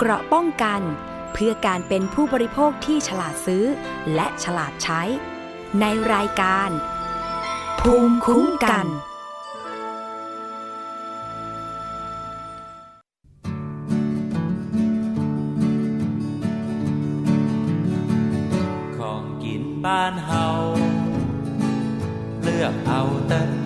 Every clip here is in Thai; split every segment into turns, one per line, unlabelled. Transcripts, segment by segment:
เกราะป้องกัน เพื่อการเป็นผู้บริโภคที่ฉลาดซื้อ และฉลาดใช้ ในรายการ ภูมิคุ้มกัน
ของกินบ้านเฮาเลือกเอาเต้น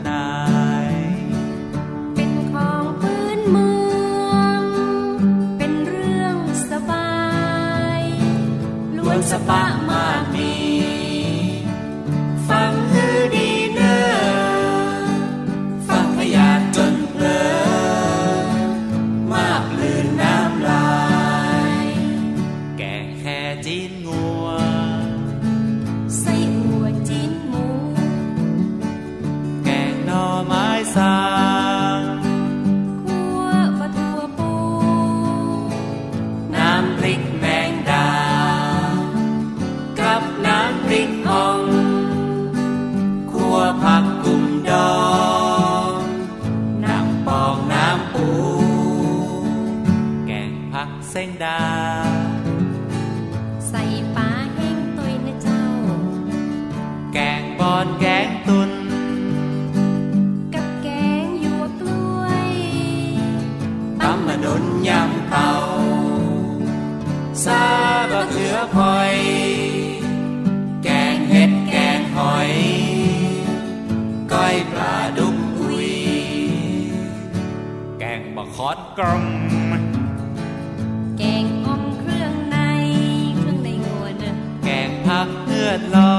งบะ
ค
อน
ก
ล
มแกงอ่อม
เครื่องในเครื่องในงัวเนอะ
แกงผักเลือดลอ
อ๋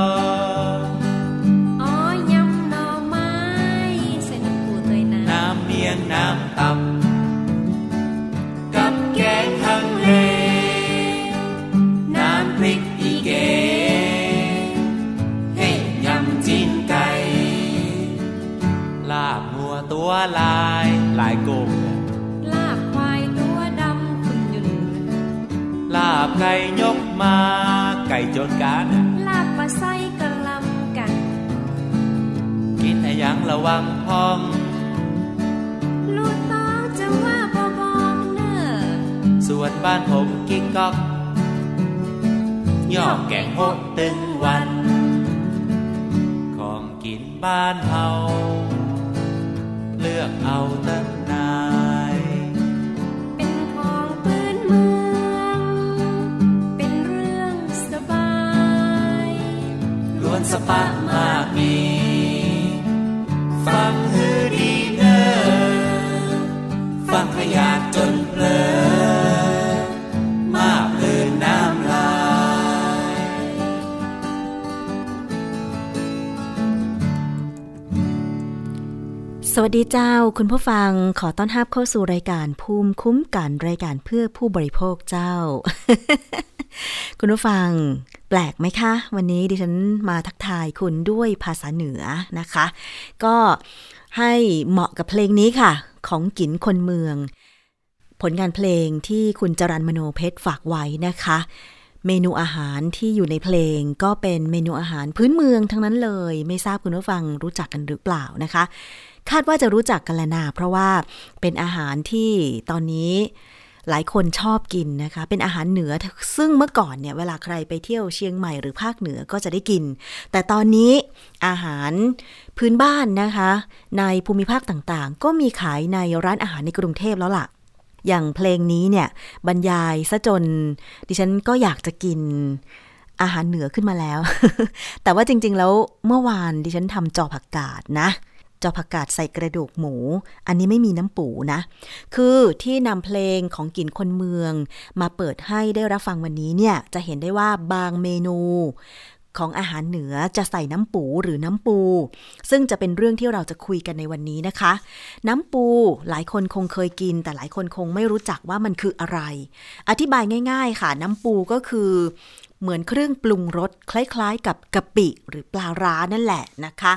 เจ้า
คุ
ณผู้ฟังขอต้อนรับเข้าสู่รายการภูมิคุ้มกันรายการเพื่อผู้บริโภคเจ้า คุณผู้ฟัง แปลกไหมคะ วันนี้ดิฉันมาทักทายคุณด้วยภาษาเหนือนะคะ ก็ให้เหมาะกับเพลงนี้ค่ะ ของกินคนเมือง ผลงานเพลงที่คุณจรันมโนเพชรฝากไว้นะคะ เมนูอาหารที่อยู่ในเพลงก็เป็นเมนูอาหารพื้นเมืองทั้งนั้นเลย ไม่ทราบคุณผู้ฟังรู้จักกันหรือเปล่านะคะ คาดว่าจะรู้จักกันแล้วนาเพราะว่าเป็นอาหารที่ตอนนี้หลายคนชอบกินนะคะ เป็นอาหารเหนือซึ่งเมื่อก่อนเนี่ยเวลาใครไปเที่ยวเชียงใหม่หรือภาคเหนือก็จะได้กิน แต่ตอนนี้อาหารพื้นบ้านนะคะ ในภูมิภาคต่างๆ ก็มีขายในร้านอาหารในกรุงเทพแล้วล่ะ อย่างเพลงนี้เนี่ยบรรยายซะจน ดิฉันก็อยากจะกินอาหารเหนือขึ้นมาแล้ว แต่ว่าจริงๆแล้วเมื่อวานดิฉันทำจอผักกาดนะ จอผักกาดใส่กระดูกหมู อันนี้ไม่มีน้ำปูนะ คือที่นำเพลงของกินคนเมือง มาเปิดให้ได้รับฟังวันนี้เนี่ยจะเห็นได้ว่าบางเมนูของอาหารเหนือจะใส่น้ำปูหรือน้ำปู ซึ่งจะเป็นเรื่องที่เราจะคุยกันในวันนี้นะคะ น้ำปูหลายคนคงเคยกิน แต่หลายคนคงไม่รู้จักว่ามันคืออะไร อธิบายง่าย ๆ ค่ะ น้ำปูก็คือ เหมือนเครื่องปรุงรสคล้าย ๆ กับกะปิหรือปลาร้านั่นแหละนะคะ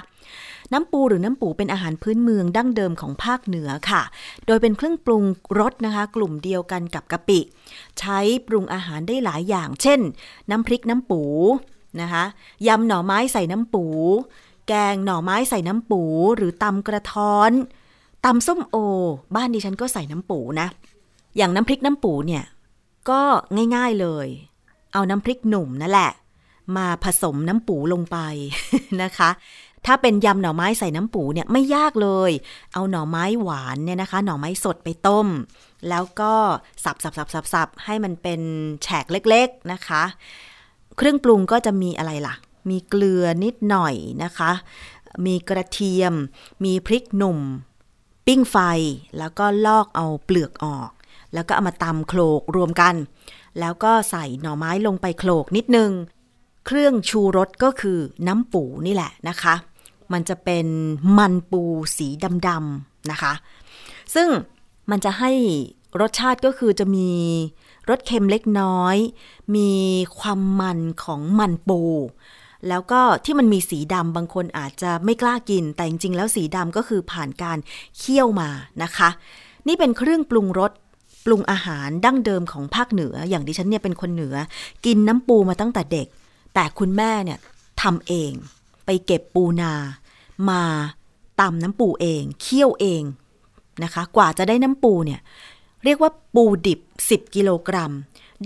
น้ำปูหรือน้ำปูเป็นอาหารพื้นเมืองดั้งเดิมของภาคเหนือค่ะ โดยเป็นเครื่องปรุงรสนะคะ กลุ่มเดียวกันกับกะปิ ใช้ปรุงอาหารได้หลายอย่าง เช่น น้ำพริกน้ำปูนะคะยำหน่อไม้ใส่น้ำปู แกงหน่อไม้ใส่น้ำปู หรือตำกระท้อนตำส้มโอ บ้านดิฉันก็ใส่น้ำปูนะ อย่างน้ำพริกน้ำปูเนี่ยก็ง่ายๆเลย เอาน้ำพริกหนุ่มนั่นแหละ มาผสมน้ำปูลงไปนะคะ ถ้าเป็นยำหน่อไม้ใส่น้ำปูเนี่ยไม่ยากเลย เอาหน่อไม้หวานเนี่ยนะคะ หน่อไม้สดไปต้ม แล้วก็สับสับสับสับสับให้มันเป็นแฉกเล็กๆนะคะ เครื่องปรุงก็จะมีอะไรล่ะ มีเกลือนิดหน่อยนะคะ มีกระเทียม มีพริกหนุ่ม ปิ้งไฟ แล้วก็ลอกเอาเปลือกออก แล้วก็เอามาตำโขลกรวมกัน แล้วก็ใส่หน่อไม้ลงไปโขลกนิดนึง เครื่องชูรสก็คือน้ำปูนี่แหละนะคะ มันจะเป็นมันปูสีดำๆนะคะ ซึ่งมันจะให้รสชาติก็คือจะมีรสเค็มเล็กน้อย มีความมันของมันปู แล้วก็ที่มันมีสีดำบางคนอาจจะไม่กล้ากิน แต่จริงๆ แล้วสีดำก็คือผ่านการเคี่ยวมานะคะ นี่เป็นเครื่องปรุงรสปรุงอาหารดั้งเดิมของภาคเหนือ อย่างดิฉันเนี่ยเป็นคนเหนือ กินน้ำปูมาตั้งแต่เด็ก แต่คุณแม่เนี่ยทำเอง ไปเก็บปูนา มาตำน้ำปูเอง เคี่ยวเองนะคะ กว่าจะได้น้ำปูเนี่ย เรียกว่าปูดิบ 10 กิโลกรัม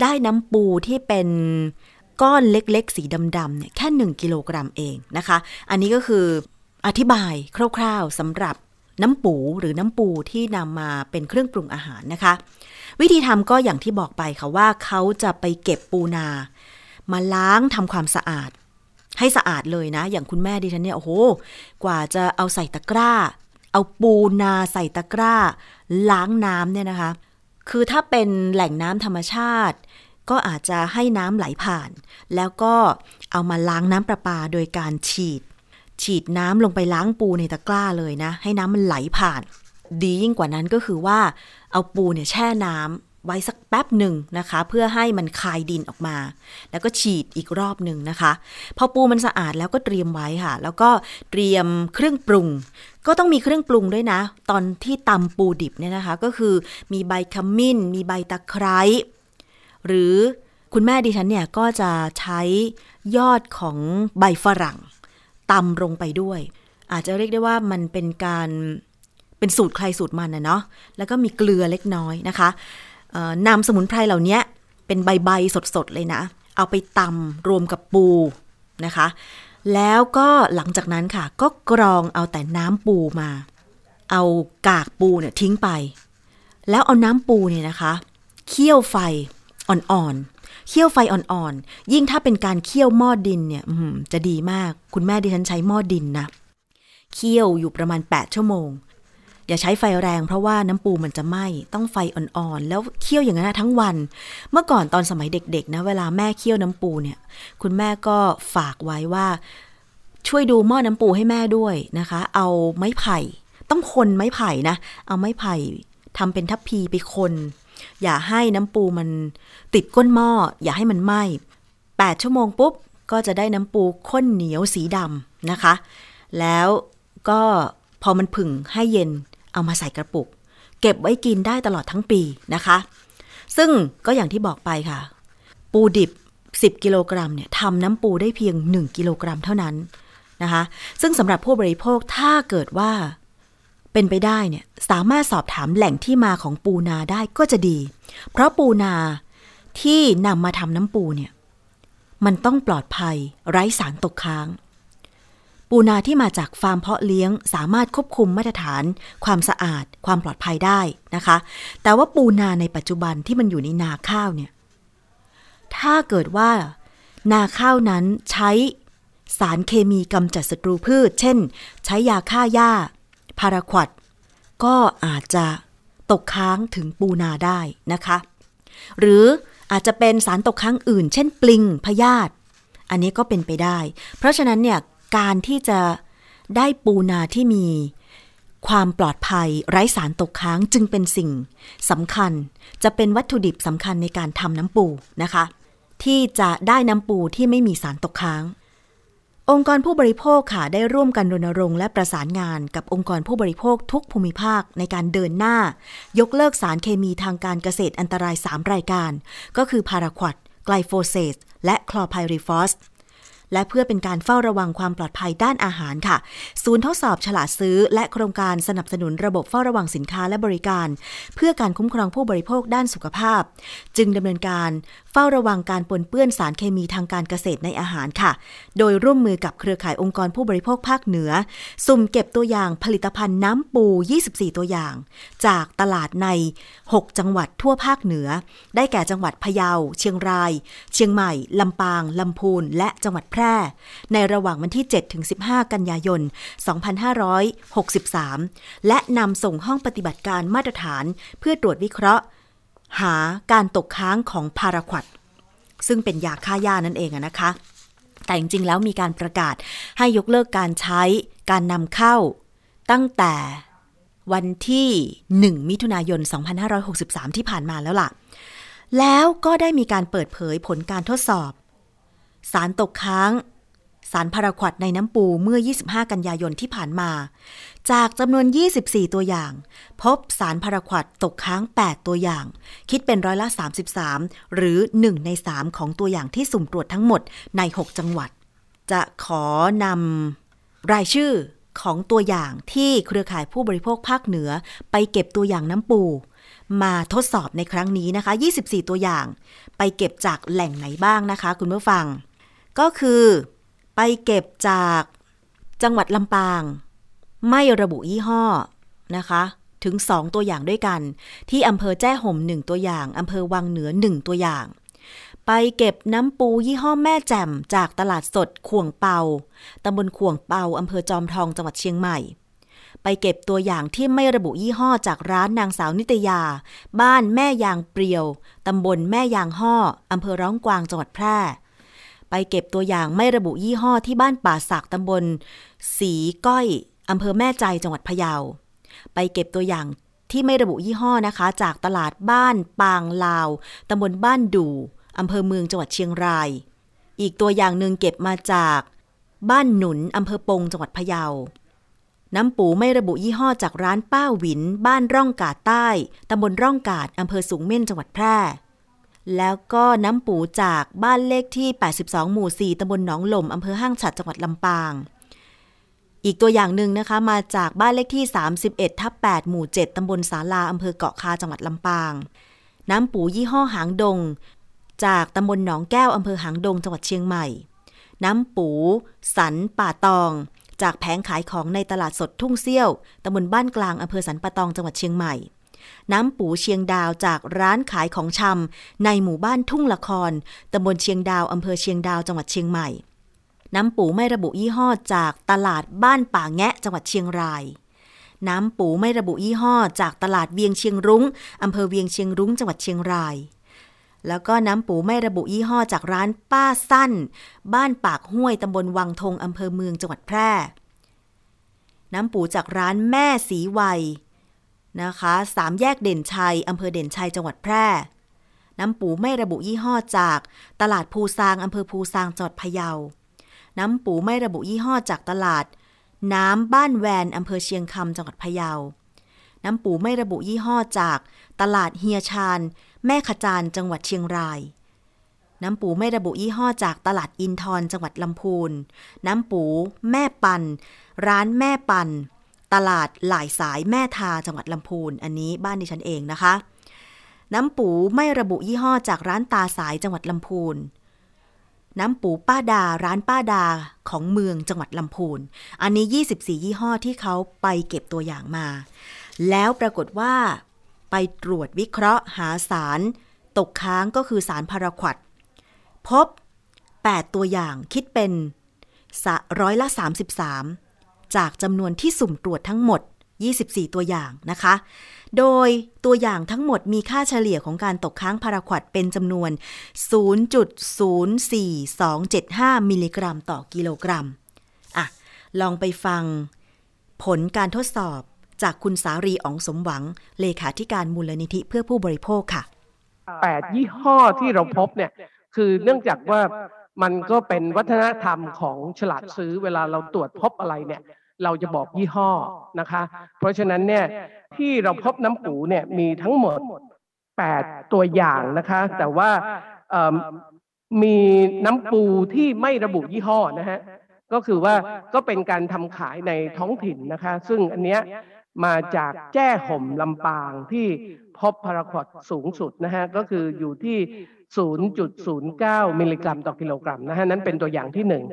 ได้น้ำปูที่เป็นก้อนเล็กๆ สีดำๆเนี่ยแค่ 1 กิโลกรัมเองนะคะ อันนี้ก็คืออธิบายคร่าวๆสำหรับน้ำปูหรือน้ำปูที่นำมาเป็นเครื่องปรุงอาหารนะคะ วิธีทำก็อย่างที่บอกไปค่ะว่าเขาจะไปเก็บปูนา มาล้างทำความสะอาด ให้สะอาดเลยนะ อย่างคุณแม่ดิฉันเนี่ยโอ้โห กว่าจะเอาใส่ตะกร้า เอาปูนาใส่ตะกร้า ล้างน้ำเนี่ยนะคะ คือถ้าเป็นแหล่งน้ำธรรมชาติ ก็อาจจะให้น้ำไหลผ่าน แล้วก็เอามาล้างน้ำประปาโดยการฉีด ฉีดน้ำลงไปล้างปูในตะกร้าเลยนะ ให้น้ำมันไหลผ่าน ดียิ่งกว่านั้นก็คือว่าเอาปูเนี่ยแช่น้ำ ไว้สักแป๊บหนึ่งนะคะ เพื่อให้มันคายดินออกมา แล้วก็ฉีดอีกรอบหนึ่งนะคะ พอปูมันสะอาดแล้วก็เตรียมไว้ค่ะ แล้วก็เตรียมเครื่องปรุง ก็ต้องมีเครื่องปรุงด้วยนะ ตอนที่ตำปูดิบเนี่ยนะคะ ก็คือมีใบขมิ้น มีใบตะไคร้หรือคุณแม่ดิฉันเนี่ยก็จะใช้ยอดของใบฝรั่งตำลงไปด้วย อาจจะเรียกได้ว่ามันเป็นการเป็นสูตรใครสูตรมันนะเนาะแล้วก็มีเกลือเล็กน้อยนะคะ นำสมุนไพรเหล่านี้เป็นใบๆสดๆเลยนะ เอาไปตำรวมกับปูนะคะ แล้วก็หลังจากนั้นค่ะ ก็กรองเอาแต่น้ำปูมา เอากากปูเนี่ยทิ้งไป แล้วเอาน้ำปูเนี่ยนะคะเคี่ยวไฟอ่อนๆเคี่ยวไฟอ่อนๆยิ่งถ้าเป็นการเคี่ยวหม้อดินเนี่ยจะดีมาก คุณแม่ดิฉันใช้หม้อดินนะเคี่ยวอยู่ประมาณ 8 ชั่วโมง อย่าใช้ไฟแรงเพราะว่าน้ำปูมันจะไหม้ต้องไฟอ่อนๆ แล้วเคี่ยวอย่างนั้นทั้งวัน เมื่อก่อนตอนสมัยเด็กๆนะเวลาแม่เคี่ยวน้ำปูเนี่ย คุณแม่ก็ฝากไว้ว่า ช่วยดูหม้อน้ำปูให้แม่ด้วยนะคะ เอาไม้ไผ่ ต้องคนไม้ไผ่นะ เอาไม้ไผ่ทำเป็นทัพพีไปคน อย่าให้น้ำปูมันติดก้นหม้ออย่าให้มันไหม้8ชั่วโมงปุ๊บก็จะได้น้ำปูข้นเหนียวสีดำนะคะ แล้วก็พอมันผึ่งให้เย็น เอามาใส่กระปุก เก็บไว้กินได้ตลอดทั้งปีนะคะ ซึ่งก็อย่างที่บอกไปค่ะ ปูดิบ 10 กิโลกรัมเนี่ยทำน้ำปูได้เพียง 1 กิโลกรัมเท่านั้นนะคะ ซึ่งสำหรับผู้บริโภคถ้าเกิดว่าเป็นไปได้เนี่ยสามารถสอบถามแหล่งที่มาของปูนาได้ก็จะดี เพราะปูนาที่นำมาทำน้ำปูเนี่ยมันต้องปลอดภัยไร้สารตกค้าง ปูนาที่มาจากฟาร์มเพาะเลี้ยง สามารถควบคุมมาตรฐาน ความสะอาด ความปลอดภัยได้นะคะ แต่ว่าปูนาในปัจจุบันที่มันอยู่ในนาข้าวเนี่ย ถ้าเกิดว่านาข้าวนั้นใช้สารเคมีกำจัดศัตรูพืช เช่น ใช้ยาฆ่าหญ้า พาราควดก็อาจจะตกค้างถึงปูนาได้นะคะ หรืออาจจะเป็นสารตกค้างอื่น เช่น ปลิงพยาธิอันนี้ก็เป็นไปได้ เพราะฉะนั้นเนี่ย การที่จะได้ปูนาที่มีความปลอดภัยไร้สารตกค้างจึงเป็นสิ่งสำคัญ จะเป็นวัตถุดิบสำคัญในการทำน้ำปูนะคะ ที่จะได้น้ำปูที่ไม่มีสารตกค้าง องค์กรผู้บริโภคค่ะได้ร่วมกันรณรงค์และประสานงานกับองค์กรผู้บริโภคทุกภูมิภาคในการเดินหน้า ยกเลิกสารเคมีทางการเกษตรอันตราย 3 รายการ ก็คือพาราควอตไกลโฟเซตและคลอไพริฟอส และเพื่อเป็นการเฝ้าระวังความปลอดภัยด้านอาหารค่ะ ศูนย์ทดสอบฉลาดซื้อ และโครงการสนับสนุนระบบเฝ้าระวังสินค้าและบริการ เพื่อการคุ้มครองผู้บริโภคด้านสุขภาพ จึงดำเนินการเฝ้าระวังการปนเปื้อนสารเคมีทางการเกษตรในอาหารค่ะ โดยร่วมมือกับเครือข่ายองค์กรผู้บริโภคภาคเหนือ สุ่มเก็บตัวอย่างผลิตภัณฑ์น้ำปู 24 ตัวอย่าง จากตลาดใน 6 จังหวัดทั่วภาคเหนือ ได้แก่จังหวัดพะเยา เชียงราย เชียงใหม่ ลำปาง ลำพูน และจังหวัดแพร่ ในระหว่างวันที่ 7-15 กันยายน 2563 และนำส่งห้องปฏิบัติการมาตรฐาน เพื่อตรวจวิเคราะห์ หาการตกค้างของพาราควดซึ่งเป็นยาฆ่าหญ้านั่นเองนะคะ แต่จริงๆแล้วมีการประกาศให้ยกเลิกการใช้การนำเข้า ตั้งแต่วันที่ 1 มิถุนายน 2563 ที่ผ่านมาแล้วล่ะ แล้วก็ได้มีการเปิดเผยผลการทดสอบ สารตกค้าง สารพาราควดในน้ำปูเมื่อ 25 กันยายนที่ผ่านมา จากจำนวน 24 ตัวอย่าง พบสารพาราควดตกค้าง 8 ตัวอย่าง คิดเป็นร้อยละ 33 หรือ 1 ใน 3 ของตัวอย่างที่สุ่มตรวจทั้งหมดใน 6 จังหวัด จะขอนำรายชื่อของตัวอย่างที่เครือข่ายผู้บริโภคภาคเหนือ ไปเก็บตัวอย่างน้ำปู มาทดสอบในครั้งนี้นะคะ 24 ตัวอย่าง ไปเก็บจากแหล่งไหนบ้างนะคะ คุณผู้ฟัง ก็คือ ไปเก็บจากจังหวัดลำปาง ไม่ระบุยี่ห้อนะคะ ถึง 2 ตัวอย่างด้วยกัน ที่อำเภอแจ้ห่ม 1 ตัวอย่างอำเภอวังเหนือ 1 ตัวอย่าง ไปเก็บน้ำปูยี่ห้อแม่แจ่มจากตลาดสดข่วงเปาตำบลข่วงเปาอำเภอจอมทองจังหวัดเชียงใหม่ไปเก็บตัวอย่างที่ไม่ระบุยี่ห้อจากร้านนางสาวนิตยา บ้านแม่ยางเปรียว ตำบลแม่ยางห่ออำเภอร้องกวางจังหวัดแพร่ ไปเก็บตัวอย่างไม่ระบุยี่ห้อที่บ้านป่าสักตำบล สีก้อย อำเภอแม่ใจจังหวัดพะเยา ไปเก็บตัวอย่างที่ไม่ระบุยี่ห้อนะคะ จากตลาดบ้านปางลาวตำบลบ้านดู่อำเภอเมืองจังหวัดเชียงราย อีกตัวอย่างหนึ่งเก็บมาจากบ้านหนุนอำเภอปงจังหวัดพะเยา น้ำปูไม่ระบุยี่ห้อจากร้านป้าหวิน บ้านร่องกาดใต้ตำบลร่องกาดอำเภอสูงเม่นจังหวัดแพร่ แล้วก็น้ำปูจากบ้านเลขที่ 82 หมู่ 4ตำบลหนองหล่มอำเภอห้างฉัดจังหวัดลำปาง อีกตัวอย่างหนึ่งนะคะ มาจากบ้านเลขที่ 31 ทับ 8 หมู่ 7 ตำบลสาลาอำเภอเกาะคาจังหวัดลำปาง น้ำปูยี่ห้อหางดง จากตำบลหนองแก้วอำเภอหางดงจังหวัดเชียงใหม่ น้ำปูสันป่าตอง จากแผงขายของในตลาดสดทุ่งเซี่ยวตำบลบ้านกลางอำเภอสันป่าตองจังหวัดเชียงใหม่ น้ำปูเชียงดาวจากร้านขายของชำในหมู่บ้านทุ่งละครตำบลเชียงดาวอำเภอเชียงดาวจังหวัดเชียงใหม่ น้ำปูไม่ระบุยี่ห้อจากตลาดบ้านป่าแงะจังหวัดเชียงราย น้ำปูไม่ระบุยี่ห้อจากตลาดเวียงเชียงรุ้งอำเภอเวียงเชียงรุ้งจังหวัดเชียงราย แล้วก็น้ำปูไม่ระบุยี่ห้อจากร้านป้าสั้น บ้านปากห้วยตำบลวังทงอำเภอเมืองจังหวัดแพร่ น้ำปูจากร้านแม่สีวัยนะคะสามแยกเด่นชัยอำเภอเด่นชัยจังหวัดแพร่ น้ำปูไม่ระบุยี่ห้อจาก ตลาดภูซางอำเภอภูซางจังหวัดพะเยา น้ำปูไม่ระบุยี่ห้อจากตลาด น้ำบ้านแวนอำเภอเชียงคำจังหวัดพะเยา น้ำปูไม่ระบุยี่ห้อจากตลาดเฮียชาญแม่ขจานจังหวัดเชียงราย น้ำปูไม่ระบุยี่ห้อจากตลาดอินทร์จังหวัดลำพูน น้ำปูแม่ปัน ร้านแม่ปัน ตลาดหลายสายแม่ทาจังหวัดลำพูน อันนี้บ้านดิฉันเองนะคะ น้ำปูไม่ระบุยี่ห้อจากร้านตาสายจังหวัดลำพูน น้ำปูป้าดาร้านป้าดาของเมืองจังหวัดลำพูน อันนี้ 24 ยี่ห้อที่เขาไปเก็บตัวอย่างมา แล้วปรากฏว่าไปตรวจวิเคราะห์หาสาร ตกค้างก็คือสารพาราควดพบ 8 ตัวอย่างคิดเป็นร้อยละ 33 จากจำนวนที่สุ่มตรวจทั้งหมด 24 ตัวอย่างนะคะ โดยตัวอย่างทั้งหมดมีค่าเฉลี่ยของการตกค้างพาราควดเป็นจำนวน 0.04275 มิลลิกรัมต่อกิโลกรัม อะ ลองไปฟังผลการทดสอบจากคุณสารีอองสมหวัง เลขาธิการมูลนิธิเพื่อผู้บริโภคค่ะ
แปดยี่ห้อที่เราพบเนี่ย คือเนื่องจากว่ามันก็เป็นวัฒนธรรมของฉลาดซื้อเวลาเราตรวจพบอะไรเนี่ย เราจะบอกยี่ห้อนะคะ เพราะฉะนั้นเนี่ยที่เราพบน้ำปูเนี่ยมีทั้งหมด 8 ตัวอย่างนะคะ แต่ว่าเอิ่มมีน้ำปูที่ไม่ระบุยี่ห้อนะฮะก็คือว่าก็เป็นการทำขายในท้องถิ่นนะคะ ซึ่งอันเนี้ย มาจากแจ้ห่มลำปางที่พบพาราควอดสูงสุดนะฮะก็คืออยู่ที่ 0.09 มิลลิกรัมต่อกิโลกรัมนะฮะนั้นเป็นตัวอย่างที่หนึ่ง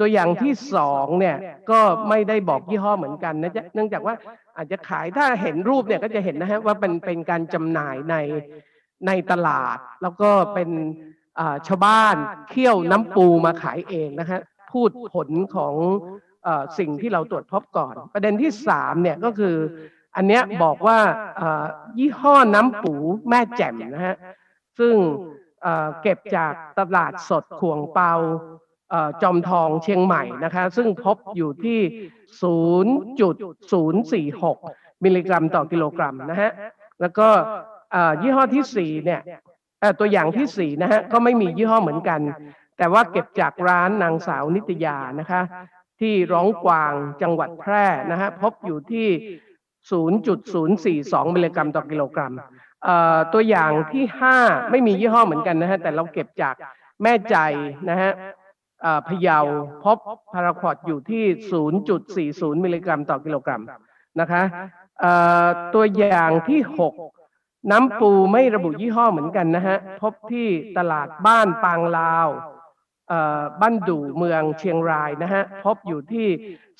ตัวอย่างที่สองเนี่ยก็ไม่ได้บอกยี่ห้อเหมือนกันนะจ๊ะเนื่องจากว่าอาจจะขายถ้าเห็นรูปเนี่ยก็จะเห็นนะฮะว่าเป็นเป็นการจำหน่ายในในตลาด แล้วก็เป็นชาวบ้านเคี่ยวน้ำปูมาขายเองนะฮะพูดผลของ สิ่งที่เราตรวจพบก่อน ประเด็นที่สามเนี่ยก็คือ อันเนี้ยบอกว่าเอ่อยี่ห้อน้ำปูแม่แจ่มนะฮะซึ่งเอ่อเก็บจากตลาดสดขวงเปาเอ่อจอมทองเชียงใหม่นะคะซึ่งพบอยู่ที่ 0.046 มิลลิกรัมต่อกิโลกรัมนะฮะแล้วก็เอ่อยี่ห้อที่สี่เนี่ยเอ่อตัวอย่างที่สี่นะฮะก็ไม่มียี่ห้อเหมือนกัน แต่ว่าเก็บจากร้านนางสาวนิตยานะคะ ที่ร้องกวางจังหวัดแพร่นะฮะพบอยู่ที่ 0.042 มิลลิกรัมต่อกิโลกรัมตัวอย่างที่ 5 ไม่มียี่ห้อเหมือนกันนะฮะแต่เราเก็บจากแม่ใจนะฮะพะเยาพบพาราควอดอยู่ที่ 0.40 มิลลิกรัมต่อกิโลกรัมนะคะตัวอย่างที่ 6 น้ำปูไม่ระบุยี่ห้อเหมือนกันนะฮะพบที่ตลาดบ้านปางลาว บ้านดู่เมืองเชียงรายนะฮะพบอยู่ที่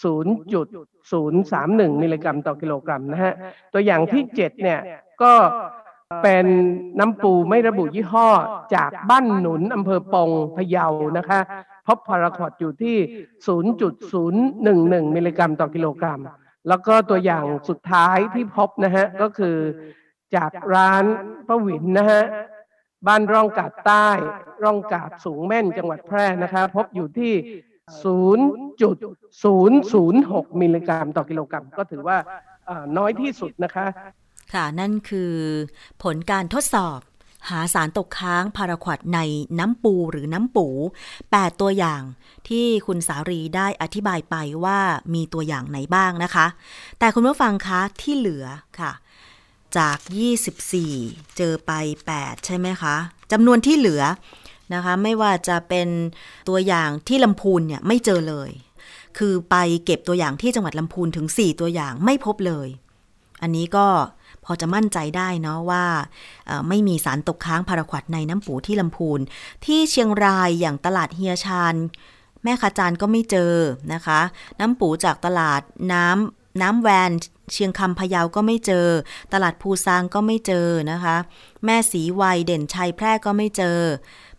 0.031 มิลลิกรัมต่อกิโลกรัมนะฮะตัวอย่างที่ 7 เนี่ยก็เป็นน้ำปูไม่ระบุยี่ห้อจากบ้านหนุนอำเภอปงพะเยานะคะพบพาราควอดอยู่ที่ 0.011 มิลลิกรัมต่อกิโลกรัม แล้วก็ตัวอย่างสุดท้ายที่พบนะฮะก็คือจากร้านป้าหวินนะฮะ บ้านร่องกาดใต้ ร่องกาดสูงแม่นจังหวัดแพร่นะคะพบอยู่ที่ 0.006 มิลลิกรัมต่อกิโลกรัม ก็ถือว่าน้อยที่สุดนะคะ
ค่ะนั่นคือผลการทดสอบหาสารตกค้างพาราควอดในน้ำปูหรือน้ำปู 8 ตัวอย่างที่คุณสารีได้อธิบายไปว่ามีตัวอย่างไหนบ้างนะคะ แต่คุณผู้ฟังคะที่เหลือค่ะ จาก 24 เจอไป 8 ใช่ไหมคะจำนวนที่เหลือนะคะ ไม่ว่าจะเป็นตัวอย่างที่ลำพูนเนี่ยไม่เจอเลย คือไปเก็บตัวอย่างที่จังหวัดลำพูนถึง 4 ตัวอย่างไม่พบเลย อันนี้ก็พอจะมั่นใจได้เนาะว่าไม่มีสารตกค้างพาราควอดในน้ำปูที่ลำพูน ที่เชียงรายอย่างตลาดเฮียชานแม่คาจานก็ไม่เจอนะคะ น้ำปูจากตลาดน้ำน้ำแวน เชียงคำพะเยาก็ไม่เจอ ตลาดภูซางก็ไม่เจอนะคะ แม่สีวัยเด่นชัยแพร่ก็ไม่เจอ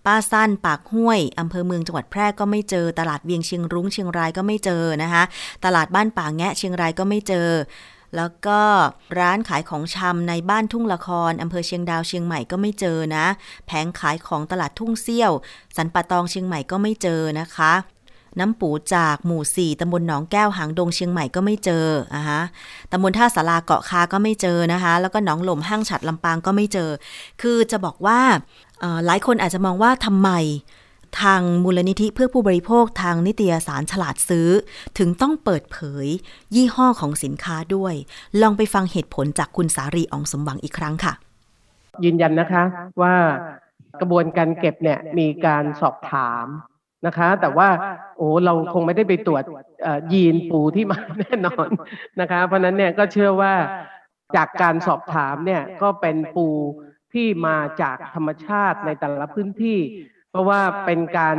ป้าสั้นปากห้วยอำเภอเมืองจังหวัดแพร่ก็ไม่เจอ ตลาดเวียงเชียงรุ้งเชียงรายก็ไม่เจอนะคะ ตลาดบ้านป่าแงะเชียงรายก็ไม่เจอ แล้วก็ร้านขายของชำในบ้านทุ่งละครอำเภอเชียงดาวเชียงใหม่ก็ไม่เจอนะ แผงขายของตลาดทุ่งเซี่ยว สันป่าตองเชียงใหม่ก็ไม่เจอนะคะ น้ำปูจากหมู่4ตำบลหนองแก้วหางดงเชียงใหม่ก็ไม่เจออะฮะตำบลท่าสาราเกาะคาก็ไม่เจอนะคะ แล้วก็หนองหล่มห้างฉัดลำปางก็ไม่เจอ คือจะบอกว่าหลายคนอาจจะมองว่าทำไมทางมูลนิธิเพื่อผู้บริโภคทางนิตยสารฉลาดซื้อ ถึงต้องเปิดเผย ยี่ห้อของสินค้าด้วย ลองไปฟังเหตุผลจากคุณสารีอองสมหวังอีกครั้งค่ะ
ยืนยันนะคะว่ากระบวนการเก็บเนี่ยมีการสอบถาม นะคะ แต่ว่าโอ้เราคงไม่ได้ไปตรวจยีนปูที่มาแน่นอนนะคะ เพราะนั้นเนี่ยก็เชื่อว่าจากการสอบถามเนี่ยก็เป็นปูที่มาจากธรรมชาติในแต่ละพื้นที่ เพราะว่าเป็นการ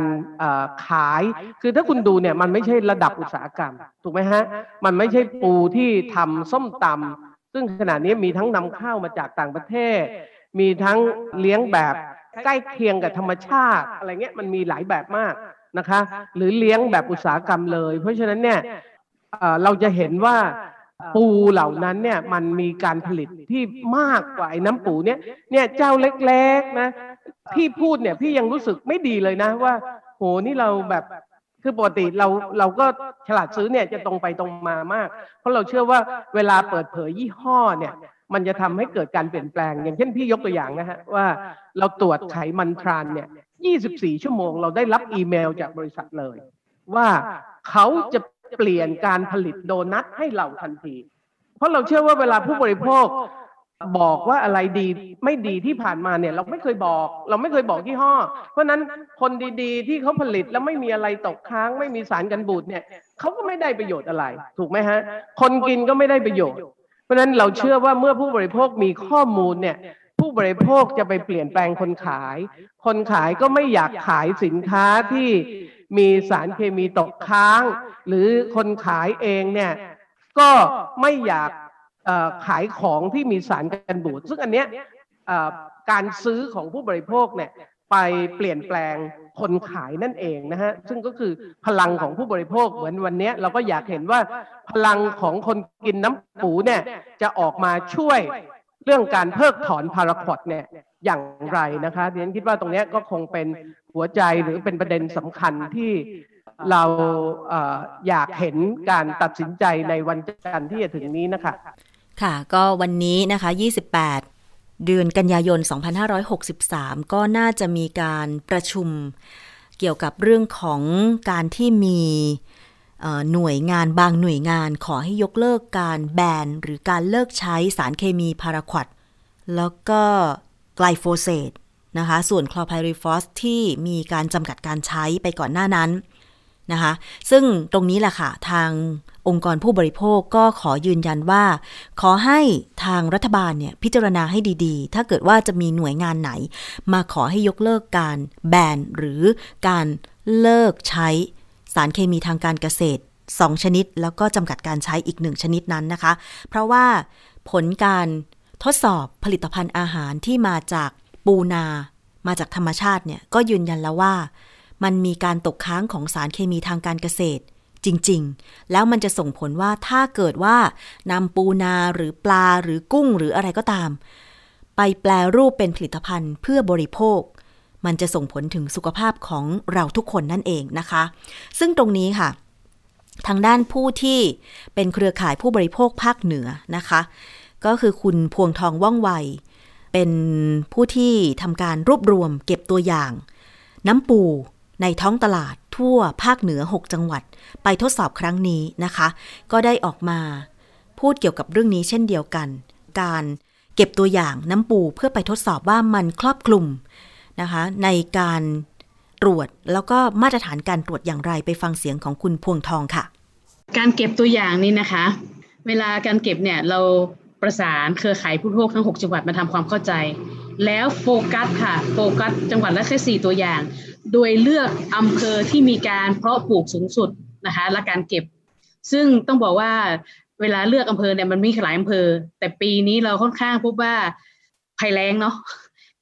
ขายคือถ้าคุณดูเนี่ยมันไม่ใช่ระดับอุตสาหกรรม ถูกไหมฮะ มันไม่ใช่ปูที่ทำส้มตำซึ่งขณะนี้มีทั้งนำเข้ามาจากต่างประเทศ มีทั้งเลี้ยงแบบใกล้เคียงกับธรรมชาติอะไรเงี้ยมันมีหลายแบบมาก นะคะ หรือเลี้ยงแบบอุตสาหกรรมเลย เพราะฉะนั้นเนี่ยเอ่อเราจะเห็นว่าปูเหล่านั้นเนี่ยมันมีการผลิตที่มากกว่าไอ้น้ำปูเนี่ยเนี่ยเจ้าเล็กๆนะพี่พูดเนี่ยพี่ยังรู้สึกไม่ดีเลยนะว่า โหนี่เราแบบคือปกติเราเราก็ฉลาดซื้อเนี่ยจะตรงไปตรงมามาก เพราะเราเชื่อว่าเวลาเปิดเผยยี่ห้อเนี่ย มันจะทำให้เกิดการเปลี่ยนแปลง อย่างเช่นพี่ยกตัวอย่างนะฮะว่าเราตรวจไขมันทรานเนี่ย 24 ชั่วโมงเราได้รับอีเมลจากบริษัทเลย ว่าเขาจะเปลี่ยนการผลิตโดนัทให้เราทันที เพราะเราเชื่อว่าเวลาผู้บริโภคบอกว่าอะไรดีไม่ดีที่ผ่านมาเนี่ย เราไม่เคยบอก เราไม่เคยบอกยี่ห้อ เพราะนั้นคนดีๆ ที่เขาผลิตแล้วไม่มีอะไรตกค้าง ไม่มีสารกันบูดเนี่ยเขาก็ไม่ได้ประโยชน์อะไร ถูกไหมฮะ คนกินก็ไม่ได้ประโยชน์ เพราะนั้นเราเชื่อว่าเมื่อผู้บริโภคมีข้อมูลเนี่ย บริโภคจะไปเปลี่ยนแปลงคนขาย คนขายก็ไม่อยากขายสินค้าที่มีสารเคมีตกค้าง หรือคนขายเองเนี่ยก็ไม่อยากขายของที่มีสารกันบูด ซึ่งอันเนี้ยการซื้อของผู้บริโภคเนี่ยไปเปลี่ยนแปลงคนขายนั่นเองนะฮะซึ่งก็คือพลังของผู้บริโภคเหมือนวันเนี้ยเราก็อยากเห็นว่าพลังของคนกินน้ำปูเนี่ยจะออกมาช่วย เรื่องการเพิกถอนพาราคอดเนี่ยอย่างไรนะคะดิฉันคิดว่าตรงนี้ก็คงเป็นหัวใจหรือเป็นประเด็นสำคัญที่เราอยากเห็นการตัดสินใจในวันจันทร์ที่จะถึงนี้นะคะ
ค่ะ ก็วันนี้นะคะ 28 เดือนกันยายน 2563 ก็น่าจะมีการประชุมเกี่ยวกับเรื่องของการที่มี หน่วยงานบางหน่วยงานขอให้ยกเลิกการแบนหรือการเลิกใช้สารเคมีพาราควอตแล้วก็ไกลโฟเซตนะคะ ส่วนคลอไพริฟอสที่มีการจำกัดการใช้ไปก่อนหน้านั้นนะคะ ซึ่งตรงนี้แหละค่ะ ทางองค์กรผู้บริโภคก็ขอยืนยันว่า ขอให้ทางรัฐบาลเนี่ยพิจารณาให้ดีๆ ถ้าเกิดว่าจะมีหน่วยงานไหน มาขอให้ยกเลิกการแบนหรือการเลิกใช้ สารเคมีทางการเกษตร 2 ชนิด แล้วก็จำกัดการใช้อีกหนึ่งชนิดนั้นนะคะ เพราะว่าผลการทดสอบผลิตภัณฑ์อาหารที่มาจากปูนา มาจากธรรมชาติเนี่ยก็ยืนยันแล้วว่า มันมีการตกค้างของสารเคมีทางการเกษตรจริง ๆ แล้วมันจะส่งผลว่าถ้าเกิดว่านำปูนาหรือปลาหรือกุ้งหรืออะไรก็ตาม ไปแปลรูปเป็นผลิตภัณฑ์เพื่อบริโภค มันจะส่งผลถึงสุขภาพของเราทุกคนนั่นเองนะคะ ซึ่งตรงนี้ค่ะ ทางด้านผู้ที่เป็นเครือข่ายผู้บริโภคภาคเหนือนะคะ ก็คือคุณพวงทองว่องไว เป็นผู้ที่ทำการรวบรวมเก็บตัวอย่าง น้ำปูในท้องตลาดทั่วภาคเหนือ 6 จังหวัด ไปทดสอบครั้งนี้นะคะ ก็ได้ออกมาพูดเกี่ยวกับเรื่องนี้เช่นเดียวกัน การเก็บตัวอย่างน้ำปูเพื่อไปทดสอบว่ามันครอบคลุม นะคะในการตรวจแล้วก็มาตรฐานการตรวจอย่างไรไปฟังเสียงของคุณพวงทองค่ะ
การเก็บตัวอย่างนี้นะคะ เวลาการเก็บเนี่ยเราประสานเครือข่ายผู้บริโภคทั้ง 6 จังหวัดมาทำความเข้าใจ แล้วโฟกัสค่ะโฟกัสจังหวัดละแค่ 4 ตัวอย่าง โดยเลือกอำเภอที่มีการเพาะปลูกสูงสุดนะคะและการเก็บ ซึ่งต้องบอกว่าเวลาเลือกอำเภอเนี่ยมันมีหลายอำเภอ แต่ปีนี้เราค่อนข้างพบว่าภัยแล้งเนาะ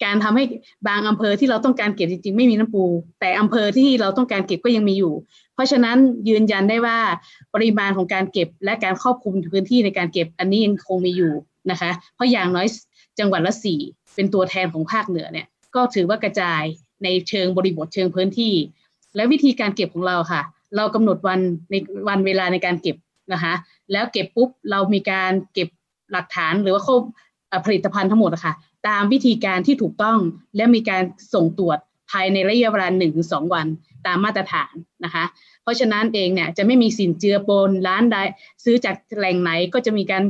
การทำให้บางอำเภอที่เราต้องการเก็บจริงๆ ไม่มีน้ำปู แต่อำเภอที่เราต้องการเก็บก็ยังมีอยู่ เพราะฉะนั้นยืนยันได้ว่าปริมาณของการเก็บและการครอบคลุมพื้นที่ในการเก็บอันนี้ยังคงมีอยู่นะคะ เพราะอย่างน้อยจังหวัดละสี่เป็นตัวแทนของภาคเหนือเนี่ยก็ถือว่ากระจายในเชิงบริบทเชิงพื้นที่ และวิธีการเก็บของเราค่ะ เรากำหนดวันในวันเวลาในการเก็บนะคะแล้วเก็บปุ๊บเรามีการเก็บหลักฐานหรือว่าข้อผลิตภัณฑ์ทั้งหมดนะคะ ตามวิธีการที่ถูกต้องและมีการส่งตรวจภายในระยะเวลา1นถึงสวันตามมาตรฐานนะคะ เพราะฉะนั้นเองเนี่ยจะไม่มีสินเจือปนร้านใดซื้อจากแหล่งไหนก็จะมีการ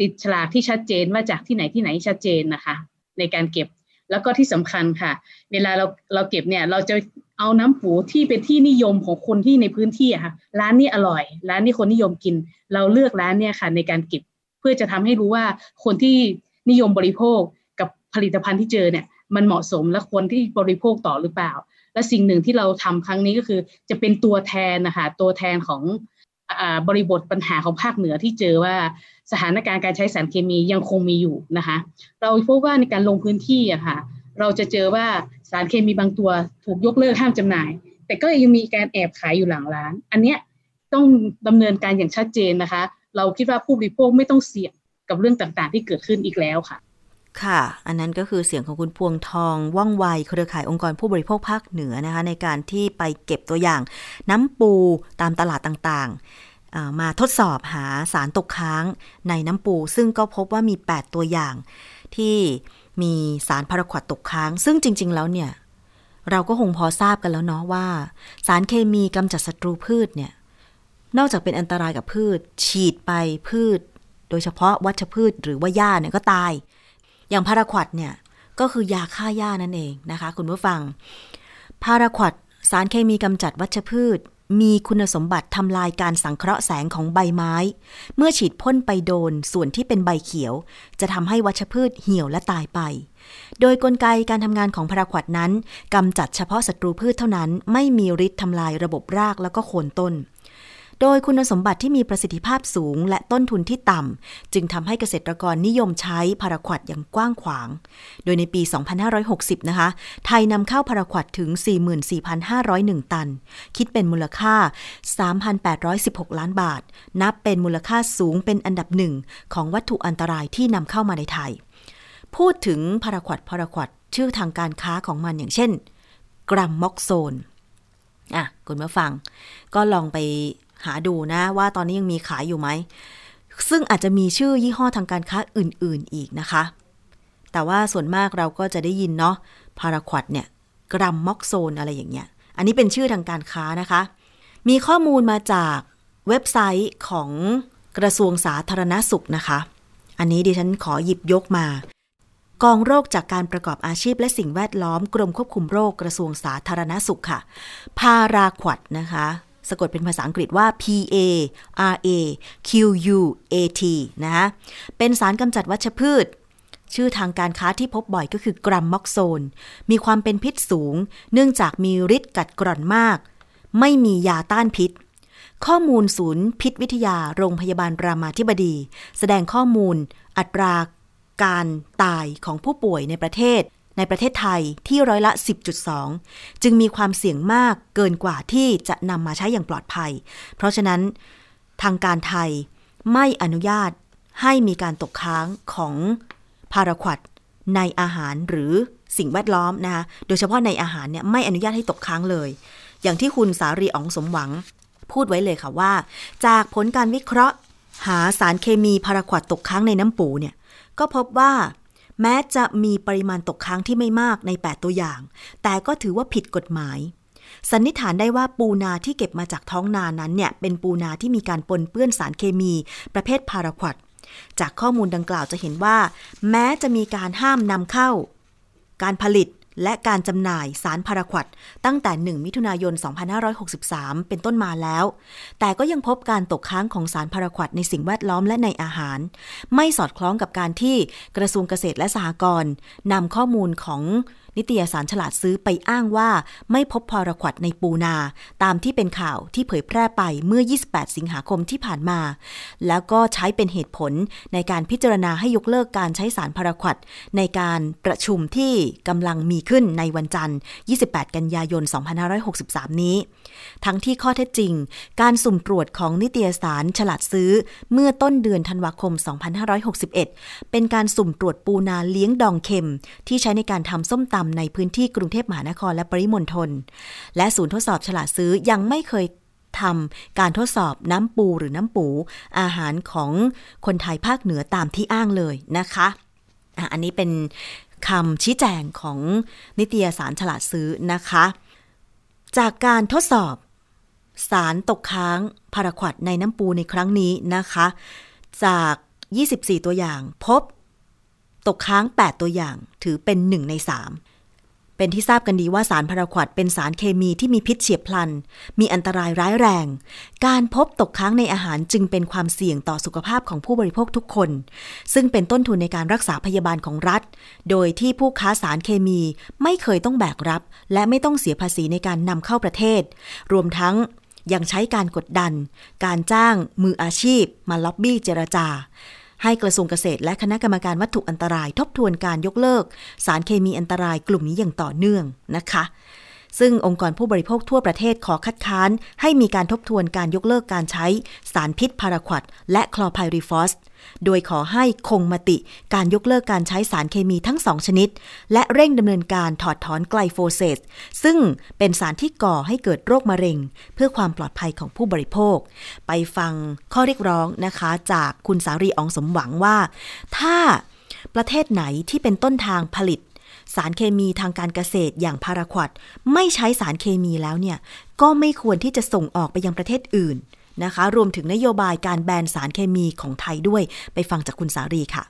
ติดฉลากที่ชัดเจนว่าจากที่ไหนที่ไหนชัดเจนนะคะ ในการเก็บแล้วก็ที่สำคัญค่ะ เวลาเราเราเก็บเนี่ยเราจะเอาน้ำปูที่เป็นที่นิยมของคนที่ในพื้นที่ค่ะร้านนี้อร่อย ร้านนี้คนนิยมกิน เราเลือกร้านเนี่ยค่ะในการเก็บ เพื่อจะทำให้รู้ว่าคนที่นิยมบริโภค ผลิตภัณฑ์ที่เจอเนี่ยมันเหมาะสมและควรที่บริโภคต่อหรือเปล่า และสิ่งหนึ่งที่เราทำครั้งนี้ก็คือจะเป็นตัวแทนนะคะตัวแทนของบริบทปัญหาของภาคเหนือที่เจอว่าสถานการณ์การใช้สารเคมียังคงมีอยู่นะคะเราพบว่าในการลงพื้นที่อะค่ะเราจะเจอว่าสารเคมีบางตัวถูกยกเลิกห้ามจำหน่าย แต่ก็ยังมีการแอบขายอยู่หลังร้าน อันเนี้ยต้องดำเนินการอย่างชัดเจนนะคะ เราคิดว่าผู้บริโภคไม่ต้องเสี่ยงกับเรื่องต่างๆ ที่เกิดขึ้นอีกแล้วค่ะ
ค่ะ อันนั้นก็คือเสียงของคุณพวงทองว่องไวเครือข่ายองค์กรผู้บริโภคภาคเหนือนะคะ ในการที่ไปเก็บตัวอย่างน้ำปูตามตลาดต่างๆ มาทดสอบหาสารตกค้างในน้ำปู ซึ่งก็พบว่ามี 8 ตัวอย่าง ที่มีสารพาราควดตกค้าง ซึ่งจริง ๆ แล้วเนี่ย เราก็คงพอทราบกันแล้วเนาะว่า สารเคมีกำจัดศัตรูพืชเนี่ย นอกจากเป็นอันตรายกับพืช ฉีดไปพืช โดยเฉพาะวัชพืชหรือว่าหญ้าเนี่ยก็ตาย อย่างพาราควดเนี่ยก็คือยาฆ่าหญ้านั่นเองนะคะ คุณผู้ฟัง พาราควดสารเคมีกำจัดวัชพืช มีคุณสมบัติทำลายการสังเคราะห์แสงของใบไม้ เมื่อฉีดพ่นไปโดนส่วนที่เป็นใบเขียว จะทำให้วัชพืชเหี่ยวและตายไป โดยกลไกการทำงานของพาราควดนั้นกำจัดเฉพาะศัตรูพืชเท่านั้น ไม่มีฤทธิ์ทำลายระบบรากแล้วก็โคนต้น โดยคุณสมบัติที่มีประสิทธิภาพสูง และต้นทุนที่ต่ำ จึงทำให้เกษตรกรนิยมใช้พาราควดอย่างกว้างขวาง โดยในปี 2560 นะคะ ไทยนำเข้าพาราควดถึง 44,501 ตัน คิดเป็นมูลค่า 3,816 ล้านบาท นับเป็นมูลค่าสูงเป็นอันดับหนึ่งของวัตถุอันตรายที่นำเข้ามาในไทย พูดถึงพาราควดพาราควดชื่อทางการค้าของมันอย่างเช่น กรัมม็อกโซนอะคุณมาฟัง ก็ลองไป หาดูนะว่าตอนนี้ยังมีขายอยู่ไหม ซึ่งอาจจะมีชื่อยี่ห้อทางการค้าอื่นๆอีกนะคะ แต่ว่าส่วนมากเราก็จะได้ยินเนาะพาราควดเนี่ย กรัมม็อกโซนอะไรอย่างเงี้ย อันนี้เป็นชื่อทางการค้านะคะ มีข้อมูลมาจากเว็บไซต์ของกระทรวงสาธารณสุขนะคะ อันนี้ดิฉันขอหยิบยกมา กองโรคจากการประกอบอาชีพและสิ่งแวดล้อมกรมควบคุมโรคกระทรวงสาธารณสุขค่ะ พาราควดนะคะ สะกดเป็นภาษาอังกฤษว่า P A R A Q U A T นะะเป็นสารกำจัดวัชพืช ชื่อทางการค้าที่พบบ่อยก็คือกรัมม็อกโซน มีความเป็นพิษสูง เนื่องจากมีฤทธิ์กัดกร่อนมาก ไม่มียาต้านพิษ ข้อมูลศูนย์พิษวิทยาโรงพยาบาลรามาธิบดี แสดงข้อมูลอัตราการตายของผู้ป่วยในประเทศ ในประเทศไทยที่ร้อยละ 10.2 จึงมีความเสี่ยงมากเกินกว่าที่จะนำมาใช้อย่างปลอดภัย เพราะฉะนั้นทางการไทยไม่อนุญาตให้มีการตกค้างของพาราควดในอาหารหรือสิ่งแวดล้อมนะคะโดยเฉพาะในอาหารเนี่ยไม่อนุญาตให้ตกค้างเลย อย่างที่คุณสารีอองสมหวัง พูดไว้เลยค่ะว่า จากผลการวิเคราะห์ หาสารเคมีพาราควดตกค้างในน้ำปูเนี่ยก็พบว่า แม้จะมีปริมาณตกค้างที่ไม่มากใน 8 ตัวอย่าง แต่ก็ถือว่าผิดกฎหมาย สันนิษฐานได้ว่าปูนาที่เก็บมาจากท้องนานั้นเนี่ย เป็นปูนาที่มีการปนเปื้อนสารเคมี ประเภทพาราควดจากข้อมูลดังกล่าวจะเห็นว่า แม้จะมีการห้ามนำเข้า การผลิต และการจำหน่ายสารพาราควดตั้งแต่ 1 มิถุนายน 2563 เป็นต้นมาแล้ว แต่ก็ยังพบการตกค้างของสารพาราควดในสิ่งแวดล้อมและในอาหาร ไม่สอดคล้องกับการที่กระทรวงเกษตรและสหกรณ์นำข้อมูลของนิตยสารฉลาดซื้อไปอ้างว่าไม่พบพาราควดในปูนา ตามที่เป็นข่าวที่เผยแพร่ไปเมื่อ 28 สิงหาคมที่ผ่านมา แล้วก็ใช้เป็นเหตุผลในการพิจารณาให้ยกเลิกการใช้สารพาราควดในการประชุมที่กำลังมีขึ้นในวันจันทร์ 28 กันยายน 2563 นี้ ทั้งที่ข้อเท็จจริง การสุ่มตรวจของนิตยสารฉลาดซื้อ เมื่อต้นเดือนธันวาคม 2561 เป็นการสุ่มตรวจปูนาเลี้ยงดองเค็ม ที่ใช้ในการทำส้มตำในพื้นที่กรุงเทพมหานครและปริมณฑลและศูนย์ทดสอบฉลาดซื้อยังไม่เคยทำการทดสอบน้ำปูหรือน้ำปู อาหารของคนไทยภาคเหนือตามที่อ้างเลยนะคะอะอันนี้เป็นคำชี้แจงของนิตยสารฉลาดซื้อนะคะ จากการทดสอบ สารตกค้างพาราควดในน้ำปูในครั้งนี้นะคะ จาก 24 ตัวอย่างพบ ตกค้าง 8 ตัวอย่างถือเป็น 1 ใน 3 เป็นที่ทราบกันดีว่าสารพาราควดเป็นสารเคมีที่มีพิษเฉียบพลัน มีอันตรายร้ายแรง การพบตกค้างในอาหารจึงเป็นความเสี่ยงต่อสุขภาพของผู้บริโภคทุกคน ซึ่งเป็นต้นทุนในการรักษาพยาบาลของรัฐ โดยที่ผู้ค้าสารเคมีไม่เคยต้องแบกรับ และไม่ต้องเสียภาษีในการนำเข้าประเทศ รวมทั้งยังใช้การกดดัน การจ้างมืออาชีพ มาล็อบบี้เจรจา ให้กระทรวงเกษตรและคณะกรรมการวัตถุอันตราย ทบทวนการยกเลิก สารเคมีอันตรายกลุ่มนี้อย่างต่อเนื่องนะคะ ซึ่งองค์กรผู้บริโภคทั่วประเทศขอคัดค้าน ให้มีการทบทวนการยกเลิกการใช้สารพิษพาราควอตและคลอไพริฟอส โดยขอให้คงมติการยกเลิกการใช้สารเคมีทั้งสองชนิด และเร่งดำเนินการถอดถอนไกลโฟเซตซึ่งเป็นสารที่ก่อให้เกิดโรคมะเร็ง เพื่อความปลอดภัยของผู้บริโภค ไปฟังข้อเรียกร้องนะคะจากคุณสารีอองสมหวังว่า ถ้าประเทศไหนที่เป็นต้นทางผลิต สารเคมีทางการเกษตรอย่างพาราควดไม่ใช้สารเคมีแล้วเนี่ยก็ไม่ควรที่จะส่งออกไปยังประเทศอื่นนะคะ รวมถึงนโยบายการแบนสารเคมีของไทยด้วยไปฟังจากคุณสารีค่ะ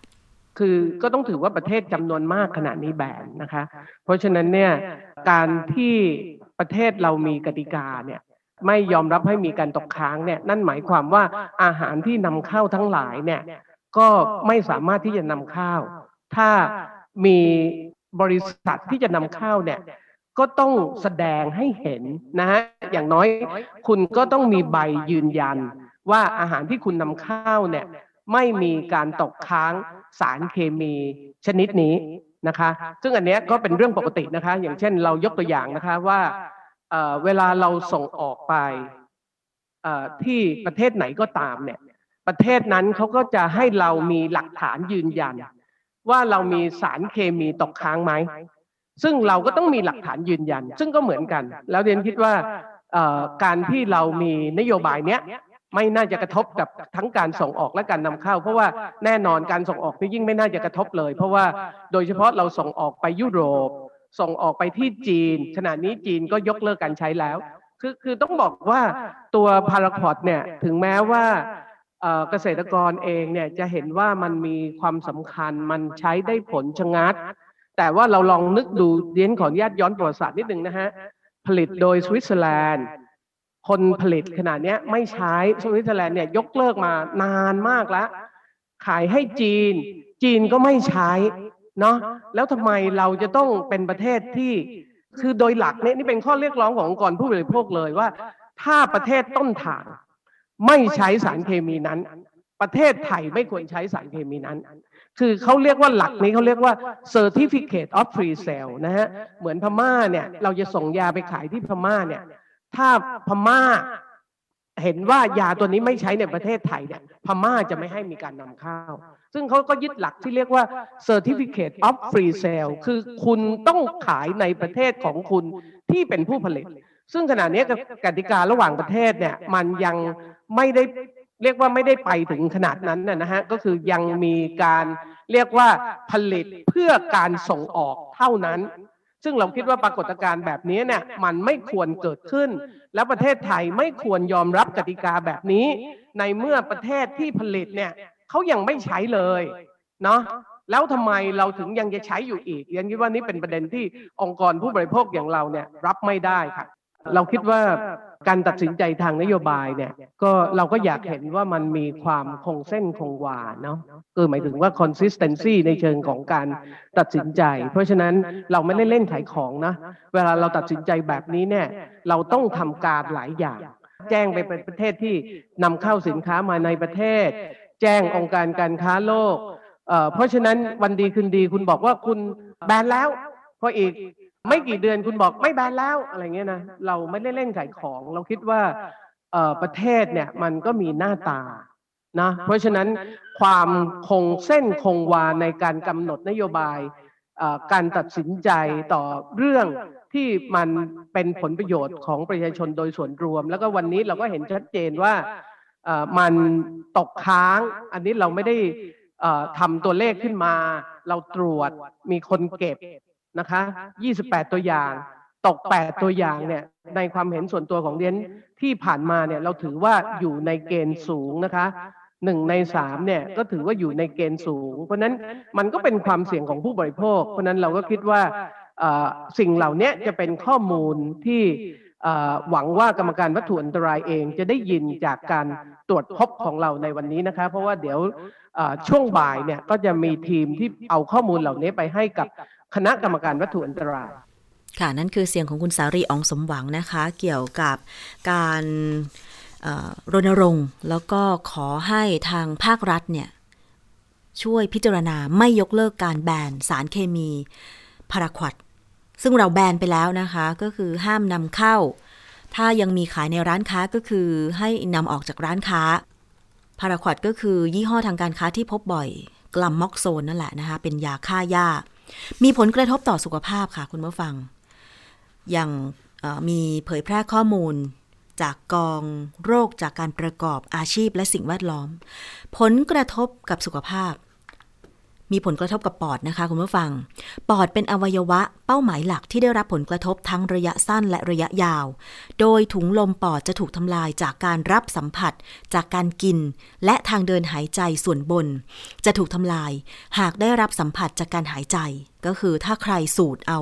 คือก็ต้องถือว่าประเทศจำนวนมากขนาดนี้แบนนะคะ เพราะฉะนั้นเนี่ยการที่ประเทศเรามีกติกาเนี่ยไม่ยอมรับให้มีการตกค้างเนี่ยนั่นหมายความว่าอาหารที่นำเข้าทั้งหลายเนี่ยก็ไม่สามารถที่จะนำเข้า ถ้ามี บริษัทที่จะนำเข้าเนี่ยก็ต้องแสดงให้เห็นนะฮะอย่างน้อยคุณก็ต้องมีใบยืนยัน ว่าอาหารที่คุณนำเข้าเนี่ยไม่มีการตกค้างสารเคมีชนิดนี้นะคะ ซึ่งอันนี้ก็เป็นเรื่องปกตินะคะ อย่างเช่นเรายกตัวอย่างนะคะว่าเอ่อเวลาเราส่งออกไปเอ่อที่ประเทศไหนก็ตามเนี่ย ประเทศนั้นเขาก็จะให้เรามีหลักฐานยืนยัน ว่าเรามีสารเคมีตกค้างไหมซึ่งเราก็ต้องมีหลักฐานยืนยัน ซึ่งก็เหมือนกัน แล้วเรียนคิดว่าการที่เรามีนโยบายเนี้ยไม่น่าจะกระทบกับทั้งการส่งออกและการนำเข้า เพราะว่าแน่นอนการส่งออกนี่ยิ่งไม่น่าจะกระทบเลย เพราะว่าโดยเฉพาะเราส่งออกไปยุโรป ส่งออกไปที่จีนขณะนี้จีนก็ยกเลิกการใช้แล้ว คือคือต้องบอกว่าตัวพาราคอตเนี่ยถึงแม้ว่า เกษตรกรเองเนี่ยจะเห็นว่ามันมีความสำคัญมันใช้ได้ผลชะงัด แต่ว่าเราลองนึกดูเรียนขออนุญาตย้อนประวัติศาสตร์นิดนึงนะฮะ ผลิตโดยสวิตเซอร์แลนด์ คนผลิตขนาดนี้ไม่ใช้สวิตเซอร์แลนด์เนี่ยยกเลิกมานานมากแล้ว ขายให้จีน จีนก็ไม่ใช้เนาะแล้วทำไมเราจะต้องเป็นประเทศที่คือโดยหลักเนี่ยนี่เป็นข้อเรียกร้องขององค์กรผู้บริโภคเลยว่า ถ้าประเทศต้นทาง ไม่ใช้สารเคมีนั้น ประเทศไทยไม่ควรใช้สารเคมีนั้น คือเขาเรียกว่าหลักนี้เขาเรียกว่า certificate of free sale นะฮะเหมือนพม่าเนี่ย เราจะส่งยาไปขายที่พม่าเนี่ย ถ้าพม่าเห็นว่ายาตัวนี้ไม่ใช้ในประเทศไทยเนี่ยพม่าจะไม่ให้มีการนำเข้า ซึ่งเขาก็ยึดหลักที่เรียกว่า certificate of free sale คือคุณต้องขายในประเทศของคุณที่เป็นผู้ผลิต ซึ่งขณะนี้กติการะหว่างประเทศเนี่ยมันยัง ไม่ได้เรียกว่าไม่ได้ไปถึงขนาดนั้นนะฮะก็คือยังมีการเรียกว่าผลิตเพื่อการส่งออกเท่านั้น ซึ่งเราคิดว่าปรากฏการณ์แบบนี้เนี่ยมันไม่ควรเกิดขึ้น แล้วประเทศไทยไม่ควรยอมรับกติกาแบบนี้ ในเมื่อประเทศที่ผลิตเนี่ยเขายังไม่ใช้เลยเนาะแล้วทำไมเราถึงยังจะใช้อยู่อีกยันคิดว่านี่เป็นประเด็นที่องค์กรผู้บริโภคอย่างเราเนี่ยรับไม่ได้ค่ะเราคิดว่า การตัดสินใจทางนโยบายเนี่ยก็เราก็อยากเห็นว่ามันมีความคงเส้นคงวาเนาะคือหมายถึงว่า consistency ในเชิงของการตัดสินใจ เพราะฉะนั้นเราไม่ได้เล่นขายของนะ เวลาเราตัดสินใจแบบนี้เนี่ยเราต้องทำการหลายอย่าง แจ้งไปเป็นประเทศที่นำเข้าสินค้ามาในประเทศ แจ้งองค์การการค้าโลกเอ่อเพราะฉะนั้นวันดีคืนดีคุณบอกว่าคุณแบนแล้วพออีก ไม่กี่เดือนคุณบอกไม่แบนแล้วอะไรเงี้ยนะเราไม่ได้เล่นขายของ เราคิดว่าเอ่อประเทศเนี่ยมันก็มีหน้าตานะเพราะฉะนั้นความคงเส้นคงวาในการกำหนดนโยบายการตัดสินใจต่อเรื่องที่มันเป็นผลประโยชน์ของประชาชนโดยส่วนรวม แล้วก็วันนี้เราก็เห็นชัดเจนว่ามันตกค้าง อันนี้เราไม่ได้ทำตัวเลขขึ้นมา เราตรวจมีคนเก็บ นะคะ28 ตัวอย่างตก 8 ตัวอย่างเนี่ยในความเห็นส่วนตัวของเรียนที่ผ่านมาเนี่ยเราถือว่าอยู่ในเกณฑ์สูงนะคะหนึ่งในสามเนี่ยก็ถือว่าอยู่ในเกณฑ์สูง เพราะฉะนั้นมันก็เป็นความเสี่ยงของผู้บริโภค เพราะฉะนั้นเราก็คิดว่าเอ่อสิ่งเหล่านี้จะเป็นข้อมูลที่เอ่อหวังว่ากรรมการวัตถุอันตรายเองจะได้ยินจากการตรวจพบของเราในวันนี้นะคะ เพราะว่าเดี๋ยวเอ่อช่วงบ่ายเนี่ยก็จะมีทีมที่เอาข้อมูลเหล่านี้ไปให้กับ คณะกรรมการวัตถุอันตราย
ค่ะ นั่นคือเสียงของคุณสารีอองสมหวังนะคะ เกี่ยวกับการรณรงค์แล้วก็ขอให้ทางภาครัฐเนี่ย ช่วยพิจารณาไม่ยกเลิกการแบนสารเคมีพาราควดซึ่งเราแบนไปแล้วนะคะ ก็คือห้ามนำเข้า ถ้ายังมีขายในร้านค้าก็คือให้นำออกจากร้านค้าพาราควดก็คือยี่ห้อทางการค้าที่พบบ่อยกลัมม็อกโซนนั่นแหละนะคะ เป็นยาฆ่าหญ้า มีผลกระทบต่อสุขภาพค่ะคุณผู้ฟัง อย่างมีเผยแพร่ข้อมูลจากกองโรคจากการประกอบอาชีพและสิ่งแวดล้อม ผลกระทบกับสุขภาพ มีผลกระทบกับปอดนะคะคุณผู้ฟัง ปอดเป็นอวัยวะเป้าหมายหลักที่ได้รับผลกระทบทั้งระยะสั้นและระยะยาว โดยถุงลมปอดจะถูกทำลายจากการรับสัมผัส จากการกิน และทางเดินหายใจส่วนบน จะถูกทำลาย หากได้รับสัมผัสจากการหายใจ ก็คือถ้าใครสูดเอา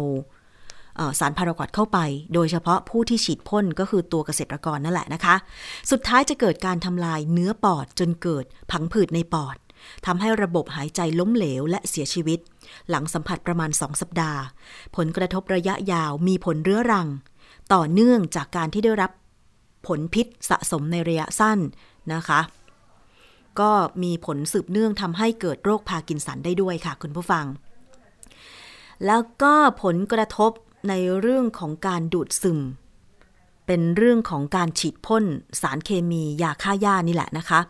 สารพาราควดเข้าไป โดยเฉพาะผู้ที่ฉีดพ่นก็คือตัวเกษตรกรนั่นแหละนะคะ สุดท้ายจะเกิดการทำลายเนื้อปอดจนเกิดผังผืดในปอด ทำให้ระบบหายใจล้มเหลวและเสียชีวิต หลังสัมผัสประมาณ 2 สัปดาห์ ผลกระทบระยะยาวมีผลเรื้อรัง ต่อเนื่องจากการที่ได้รับผลพิษสะสมในระยะสั้นนะคะ ก็มีผลสืบเนื่องทำให้เกิดโรคพากินสันได้ด้วยค่ะคุณผู้ฟัง แล้วก็ผลกระทบในเรื่องของการดูดซึม เป็นเรื่องของการฉีดพ่นสารเคมียาฆ่าหญ้านี่แหละนะคะ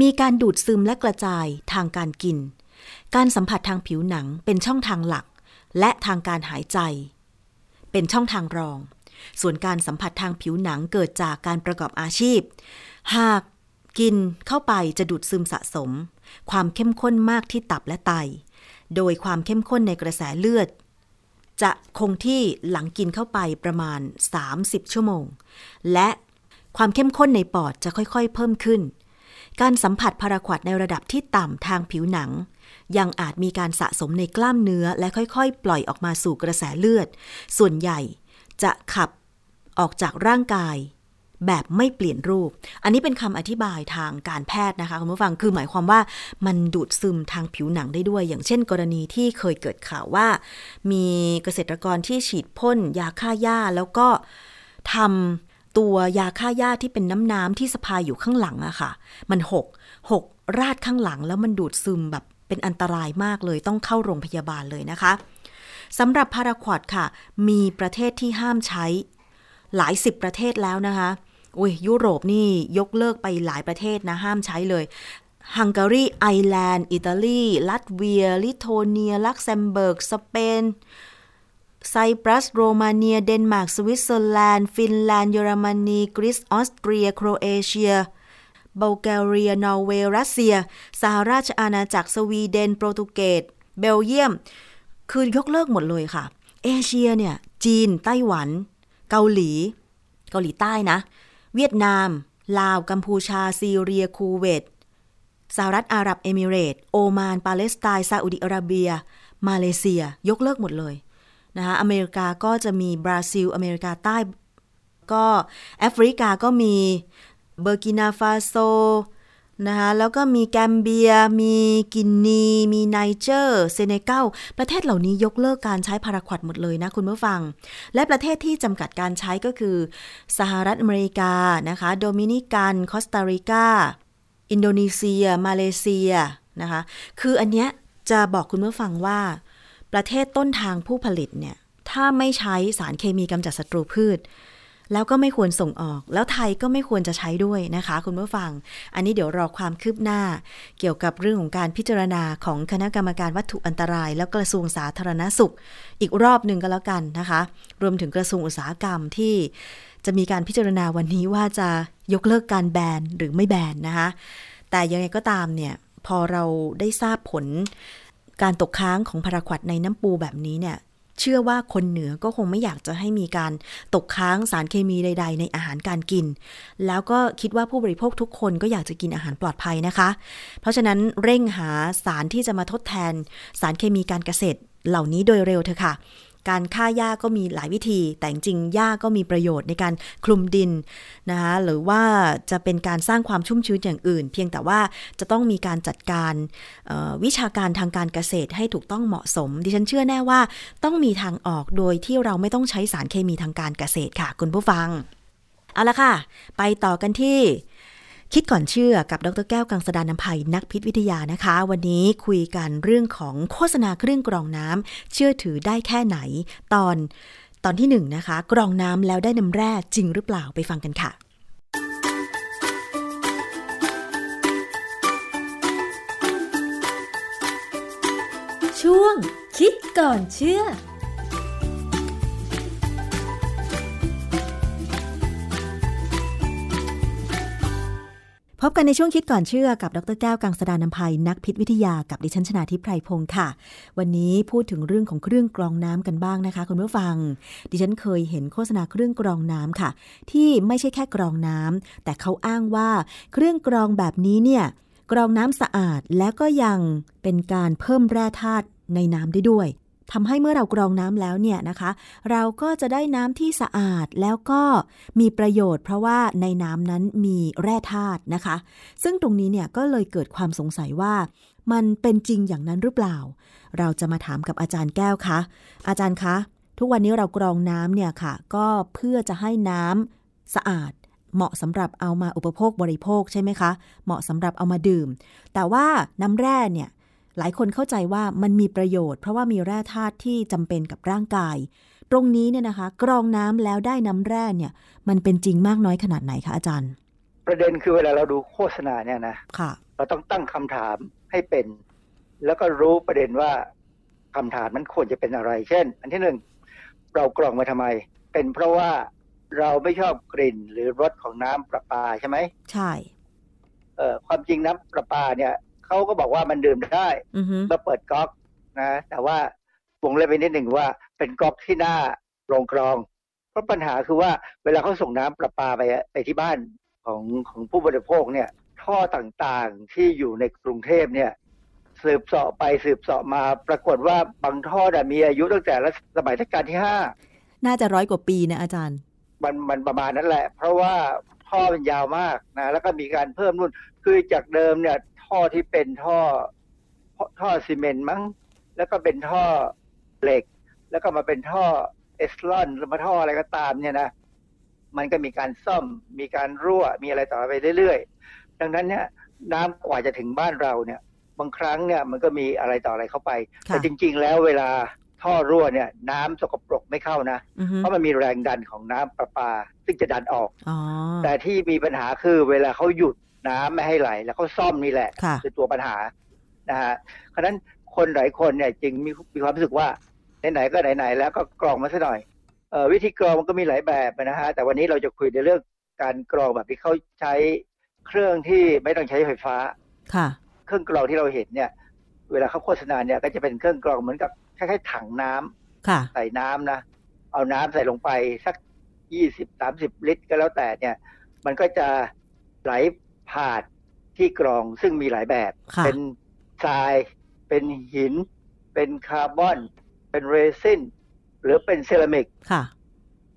มีการดูดซึมและกระจายทางการกิน การสัมผัสทางผิวหนังเป็นช่องทางหลัก และทางการหายใจ เป็นช่องทางรอง ส่วนการสัมผัสทางผิวหนังเกิดจากการประกอบอาชีพ หากกินเข้าไปจะดูดซึมสะสม ความเข้มข้นมากที่ตับและไต โดยความเข้มข้นในกระแสเลือด จะคงที่หลังกินเข้าไปประมาณ 30 ชั่วโมง และความเข้มข้นในปอดจะค่อยๆ เพิ่มขึ้น การสัมผัสพาราควดในระดับที่ต่ำทางผิวหนัง ยังอาจมีการสะสมในกล้ามเนื้อและค่อยๆ ปล่อยออกมาสู่กระแสเลือด ส่วนใหญ่จะขับออกจากร่างกายแบบไม่เปลี่ยนรูป อันนี้เป็นคำอธิบายทางการแพทย์นะคะคุณผู้ฟัง คือหมายความว่ามันดูดซึมทางผิวหนังได้ด้วย อย่างเช่น กรณีที่เคยเกิดข่าวว่า มีเกษตรกรที่ฉีดพ่นยาฆ่าหญ้าแล้วก็ทำ ตัวยาฆ่าหญ้าที่เป็นน้ำน้ำที่สะพายอยู่ข้างหลังอะค่ะ มันหกหกราดข้างหลังแล้วมันดูดซึมแบบเป็นอันตรายมากเลยต้องเข้าโรงพยาบาลเลยนะคะสำหรับพาราควอตค่ะ มีประเทศที่ห้ามใช้ หลายสิบประเทศแล้วนะคะอุ้ยยุโรปนี่ยกเลิกไปหลายประเทศนะ ห้ามใช้เลยฮังการีไอร์แลนด์ อิตาลี ลัตเวีย ลิทัวเนีย ลักเซมเบิร์ก สเปน ไซปรัส โรมาเนีย เดนมาร์ก สวิตเซอร์แลนด์ ฟินแลนด์ เยอรมนี กรีซ ออสเตรีย โครเอเชียบัลแกเรีย นอร์เวย์ รัสเซีย สหราชอาณาจักร สวีเดน โปรตุเกส เบลเยียม คือยกเลิกหมดเลยค่ะ เอเชียเนี่ย จีน ไต้หวัน เกาหลี เกาหลีใต้นะ เวียดนาม ลาว กัมพูชา ซีเรีย คูเวต สหรัฐอาหรับเอมิเรต โอมาน ปาเลสไตน์ ซาอุดิอาระเบีย มาเลเซีย ยกเลิกหมดเลย นะคะอเมริกาก็จะมีบราซิล อเมริกาใต้ก็แอฟริกาก็มีเบอร์กินาฟาโซนะคะแล้วก็มีแกมเบีย มีกินนี มีไนเจอร์เซเนกัลประเทศเหล่านี้ยกเลิกการใช้พาราควอตหมดเลยนะคุณผู้ฟัง และประเทศที่จำกัดการใช้ก็คือ สหรัฐอเมริกานะคะโดมินิกันคอสตาริกาอินโดนีเซีย มาเลเซียนะคะคืออันเนี้ยจะบอกคุณผู้ฟังว่า ประเทศต้นทางผู้ผลิตเนี่ยถ้าไม่ใช้สารเคมีกำจัดศัตรูพืช แล้วก็ไม่ควรส่งออก แล้วไทยก็ไม่ควรจะใช้ด้วยนะคะ คุณผู้ฟัง อันนี้เดี๋ยวรอความคืบหน้า เกี่ยวกับเรื่องของการพิจารณาของคณะกรรมการวัตถุอันตราย แล้วกระทรวงสาธารณสุข อีกรอบหนึ่งก็แล้วกันนะคะ รวมถึงกระทรวงอุตสาหกรรมที่จะมีการพิจารณาวันนี้ว่าจะยกเลิกการแบนหรือไม่แบนนะคะ แต่ยังไงก็ตามเนี่ยพอเราได้ทราบผล การตกค้างของพาราควดในน้ำปูแบบนี้เนี่ยเชื่อว่าคนเหนือก็คงไม่อยากจะให้มีการตกค้างสารเคมีใด ๆ ในอาหารการกิน แล้วก็คิดว่าผู้บริโภคทุกคนก็อยากจะกินอาหารปลอดภัยนะคะ เพราะฉะนั้นเร่งหาสารที่จะมาทดแทนสารเคมีการเกษตรเหล่านี้โดยเร็วเถอะค่ะ การฆ่าหญ้าก็มีหลายวิธี แต่จริงหญ้าก็มีประโยชน์ในการคลุมดินนะคะหรือว่าจะเป็นการสร้างความชุ่มชื้นอย่างอื่น เพียงแต่ว่าจะต้องมีการจัดการวิชาการทางการเกษตรให้ถูกต้องเหมาะสม ดิฉันเชื่อแน่ว่าต้องมีทางออกโดยที่เราไม่ต้องใช้สารเคมีทางการเกษตรค่ะ คุณผู้ฟัง เอาละค่ะ ไปต่อกันที่ คิดก่อนเชื่อกับดรแก้วกังสดานนภัยนักพิษวิทยานะคะ วันนี้คุยกันเรื่องของโฆษณาเครื่องกรองน้ำเชื่อถือได้แค่ไหน ตอนตอนที่หนึ่งนะคะ กรองน้ำแล้วได้น้ำแร่จริงหรือเปล่าไปฟังกันค่ะ
ช่วงคิดก่อนเชื่อ
พบกันในช่วงคิดก่อนเชื่อกับดรแก้วกังสดานนภัยนักพิษวิทยากับดิฉันชนาทิพไพรพงศ์ค่ะ วันนี้พูดถึงเรื่องของเครื่องกรองน้ำกันบ้างนะคะ คุณผู้ฟัง ดิฉันเคยเห็นโฆษณาเครื่องกรองน้ำค่ะ ที่ไม่ใช่แค่กรองน้ำแต่เขาอ้างว่าเครื่องกรองแบบนี้เนี่ยกรองน้ำสะอาดและก็ยังเป็นการเพิ่มแร่ธาตุในน้ำได้ด้วย ทำให้เมื่อเรากรองน้ำแล้วเนี่ยนะคะ เราก็จะได้น้ำที่สะอาดแล้วก็มีประโยชน์ เพราะว่าในน้ำนั้นมีแร่ธาตุนะคะ ซึ่งตรงนี้เนี่ยก็เลยเกิดความสงสัยว่ามันเป็นจริงอย่างนั้นหรือเปล่า เราจะมาถามกับอาจารย์แก้วคะ อาจารย์คะ ทุกวันนี้เรากรองน้ำเนี่ยค่ะ ก็เพื่อจะให้น้ำสะอาด เหมาะสำหรับเอามาอุปโภคบริโภคใช่ไหมคะ เหมาะสำหรับเอามาดื่ม แต่ว่าน้ำแร่เนี่ย หลายคนเข้าใจว่ามันมีประโยชน์เพราะว่ามีแร่ธาตุที่จำเป็นกับร่างกาย ตรงนี้เนี่ยนะคะ กรองน้ำแล้วได้น้ำแร่เนี่ย มันเป็นจริงมากน้อยขนาดไหนคะอาจารย์
ประเด็นคือเวลาเราดูโฆษณาเนี่ยนะ
ค่ะ
เราต้องตั้งคำถามให้เป็น แล้วก็รู้ประเด็นว่าคำถามนั้นควรจะเป็นอะไร เช่น อันที่หนึ่งเรากรองมาทำไม เป็นเพราะว่าเราไม่ชอบกลิ่นหรือรสของน้ำประปาใช่ไหม
ใช่
เอ่อความจริงน้ำประปาเนี่ย เขาก็บอกว่ามันดื่มได้
อือฮึ
เมื่อเปิดก๊อกนะ แต่ว่าวงเล็บไปนิดหนึ่งว่า เป็นก๊อกที่หน้าโรงกรอง เพราะปัญหาคือว่าเวลาเขาส่งน้ำประปาไปไปที่บ้านของของผู้บริโภคเนี่ย ท่อต่างๆที่อยู่ในกรุงเทพเนี่ย สืบเสาะไปสืบเสาะมา ปรากฏว่าบางท่อน่ะมีอายุตั้งแต่รัชสมัยรัชกาลที่ห้า
น่าจะร้อยกว่าปีนะอาจารย์
มันมันประมาณนั้นแหละ เพราะว่าท่อมันยาวมากนะแล้วก็มีการเพิ่มนู่นคือจากเดิมเนี่ย ท่อที่เป็นท่อท่อซีเมนต์มั้ง แล้วก็เป็นท่อเหล็ก แล้วก็มาเป็นท่อเอสลอนหรือมาท่ออะไรก็ตามเนี่ยนะมันก็มีการซ่อมมีการรั่วมีอะไรต่อไปเรื่อยๆ ดังนั้นเนี่ยน้ำกว่าจะถึงบ้านเราเนี่ย บางครั้งเนี่ยมันก็มีอะไรต่ออะไรเข้าไป
ค่ะ
แต่จริง ๆ แล้วเวลาท่อรั่วเนี่ย น้ำสกปรกไม่เข้านะ
อือฮึ
เพราะมันมีแรงดันของน้ำประปา ซึ่งจะดันออก
อ๋อ
แต่ที่มีปัญหาคือเวลาเขาหยุด น้ำไม่ให้ไหล แล้วเขาซ่อมนี่แหละ
ค่ะ
คือตัวปัญหานะฮะเพราะฉะนั้นคนหลายคนเนี่ยจึงมีมีความรู้สึกว่าไหนๆก็ไหนๆแล้วก็กรองมาซะหน่อยเออวิธีกรองมันก็มีหลายแบบนะฮะแต่วันนี้เราจะคุยในเรื่องการกรองแบบที่เขาใช้เครื่องที่ไม่ต้องใช้ไฟฟ้า
ค่ะ
เครื่องกรองที่เราเห็นเนี่ย เวลาเขาโฆษณาเนี่ย ก็จะเป็นเครื่องกรองเหมือนกับคล้ายๆถังน้ำ
ค่ะ
ใส่น้ำนะเอาน้ำใส่ลงไปสักยี่สิบสามสิบลิตรก็แล้วแต่เนี่ย มันก็จะไหล ผ่านที่กรองซึ่งมีหลายแบบ
ค่ะ
เป็นทราย เป็นหิน เป็นคาร์บอน เป็นเรซินหรือเป็นเซรามิก
ค่ะ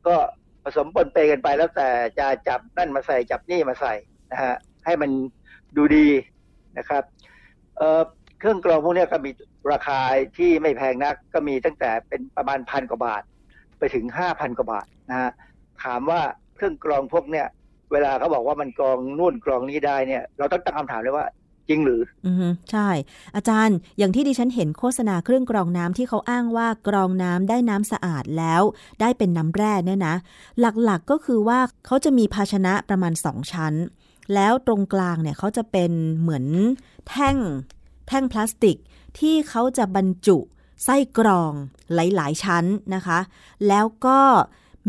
ก็ผสมปนเปกันไปแล้วแต่จะจับนั่นมาใส่จับนี่มาใส่นะฮะให้มันดูดีนะครับเอ่อเครื่องกรองพวกเนี้ยก็มีราคาที่ไม่แพงนัก ก็มีตั้งแต่เป็นประมาณพันกว่าบาท ไปถึงห้าพันกว่าบาทนะฮะถามว่าเครื่องกรองพวกเนี้ย เวลาเขาบอกว่ามันกรองนู่นกรองนี้ได้เนี่ย เราต้องตั้งคำถามเลยว่าจริงหรือ
อือใช่ อาจารย์ อย่างที่ดิฉันเห็นโฆษณาเครื่องกรองน้ำที่เขาอ้างว่ากรองน้ำได้น้ำสะอาดแล้ว ได้เป็นน้ำแร่เนี่ยนะ หลักๆก็คือว่าเขาจะมีภาชนะประมาณสองชั้น แล้วตรงกลางเนี่ยเขาจะเป็นเหมือนแท่ง แท่งพลาสติกที่เขาจะบรรจุไส้กรองหลาย ๆ ชั้นนะคะ แล้วก็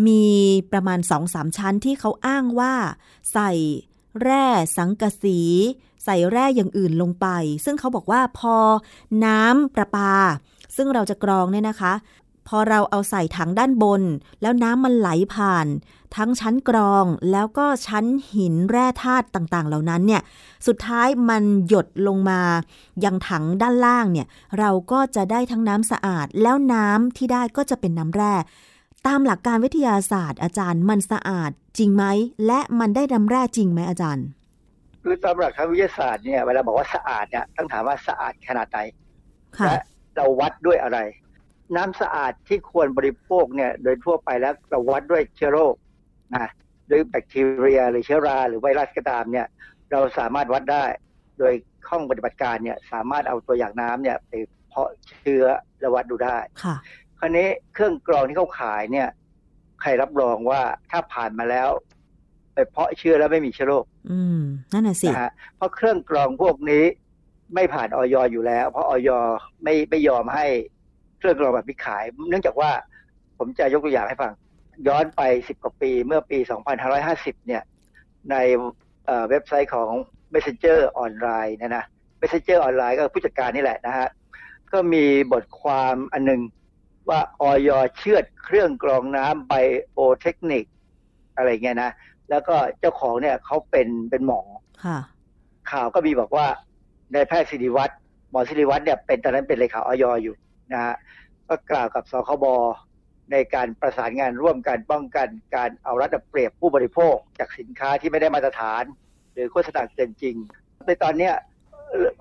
มีประมาณสองสามชั้นที่เขาอ้างว่า ใส่แร่สังกะสี ใส่แร่อย่างอื่นลงไป ซึ่งเขาบอกว่าพอน้ำประปา ซึ่งเราจะกรองเนี่ยนะคะ พอเราเอาใส่ถังด้านบน แล้วน้ำมันไหลผ่าน ทั้งชั้นกรองแล้วก็ชั้นหินแร่ธาตุต่างๆ เหล่านั้นเนี่ยสุดท้ายมันหยดลงมายังถังด้านล่างเนี่ยเราก็จะได้ทั้งน้ำสะอาด แล้วน้ำที่ได้ก็จะเป็นน้ำแร่ ตามหลักการวิทยาศาสตร์อาจารย์มันสะอาดจริงไหม และมันได้น้ำแร่จริงไหมอาจารย์
คือตามหลักทางวิทยาศาสตร์เนี่ยเวลาบอกว่าสะอาดเนี่ยต้องถามว่าสะอาดขนาดไหน
ค่ะ
และเราวัดด้วยอะไร น้ำสะอาดที่ควรบริโภคเนี่ยโดยทั่วไปแล้วเราวัดด้วยเชื้อโรคนะด้วยแบคทีเรียหรือเชื้อรา หรือไวรัสก็ตามเนี่ย เราสามารถวัดได้ โดยห้องปฏิบัติการเนี่ยสามารถเอาตัวอย่างน้ำเนี่ยไปเพาะเชื้อและวัดดูได้
ค่ะ
คราวนี้เครื่องกรองที่เขาขายเนี่ย ใครรับรองว่าถ้าผ่านมาแล้ว ไปเพาะเชื้อแล้วไม่มีเชื้อโรค
อืมนั่นน่ะสิ
นะฮะเพราะเครื่องกรองพวกนี้ ไม่ผ่านออยอยู่แล้ว เพราะออยไม่ไม่ยอมให้เครื่องกรองแบบนี้ขาย เนื่องจากว่าผมจะยกตัวอย่างให้ฟัง ย้อนไปสิบกว่าปีเมื่อปี 2550 เนี่ย ในเอ่อเว็บไซต์ของ Messenger ออนไลน์นะนะ Messenger ออนไลน์ก็ผู้จัดการนี่แหละนะฮะก็มีบทความอันหนึง ว่าออยเชือดเครื่องกรองน้ำไบโอเทคนิค อะไรเงี้ยนะ แล้วก็เจ้าของเนี่ยเขาเป็นเป็นหมอ
ค่ะ
ข่าวก็มีบอกว่านายแพทย์สิริวัตรหมอสิริวัตรเนี่ยเป็นตอนนั้นเป็นเลขาออยอยู่นะฮะก็กล่าวกับสคบในการประสานงานร่วมกันป้องกันการเอารัดเอาเปรียบผู้บริโภค จากสินค้าที่ไม่ได้มาตรฐาน หรือโฆษณาเกินจริง ในตอนเนี้ย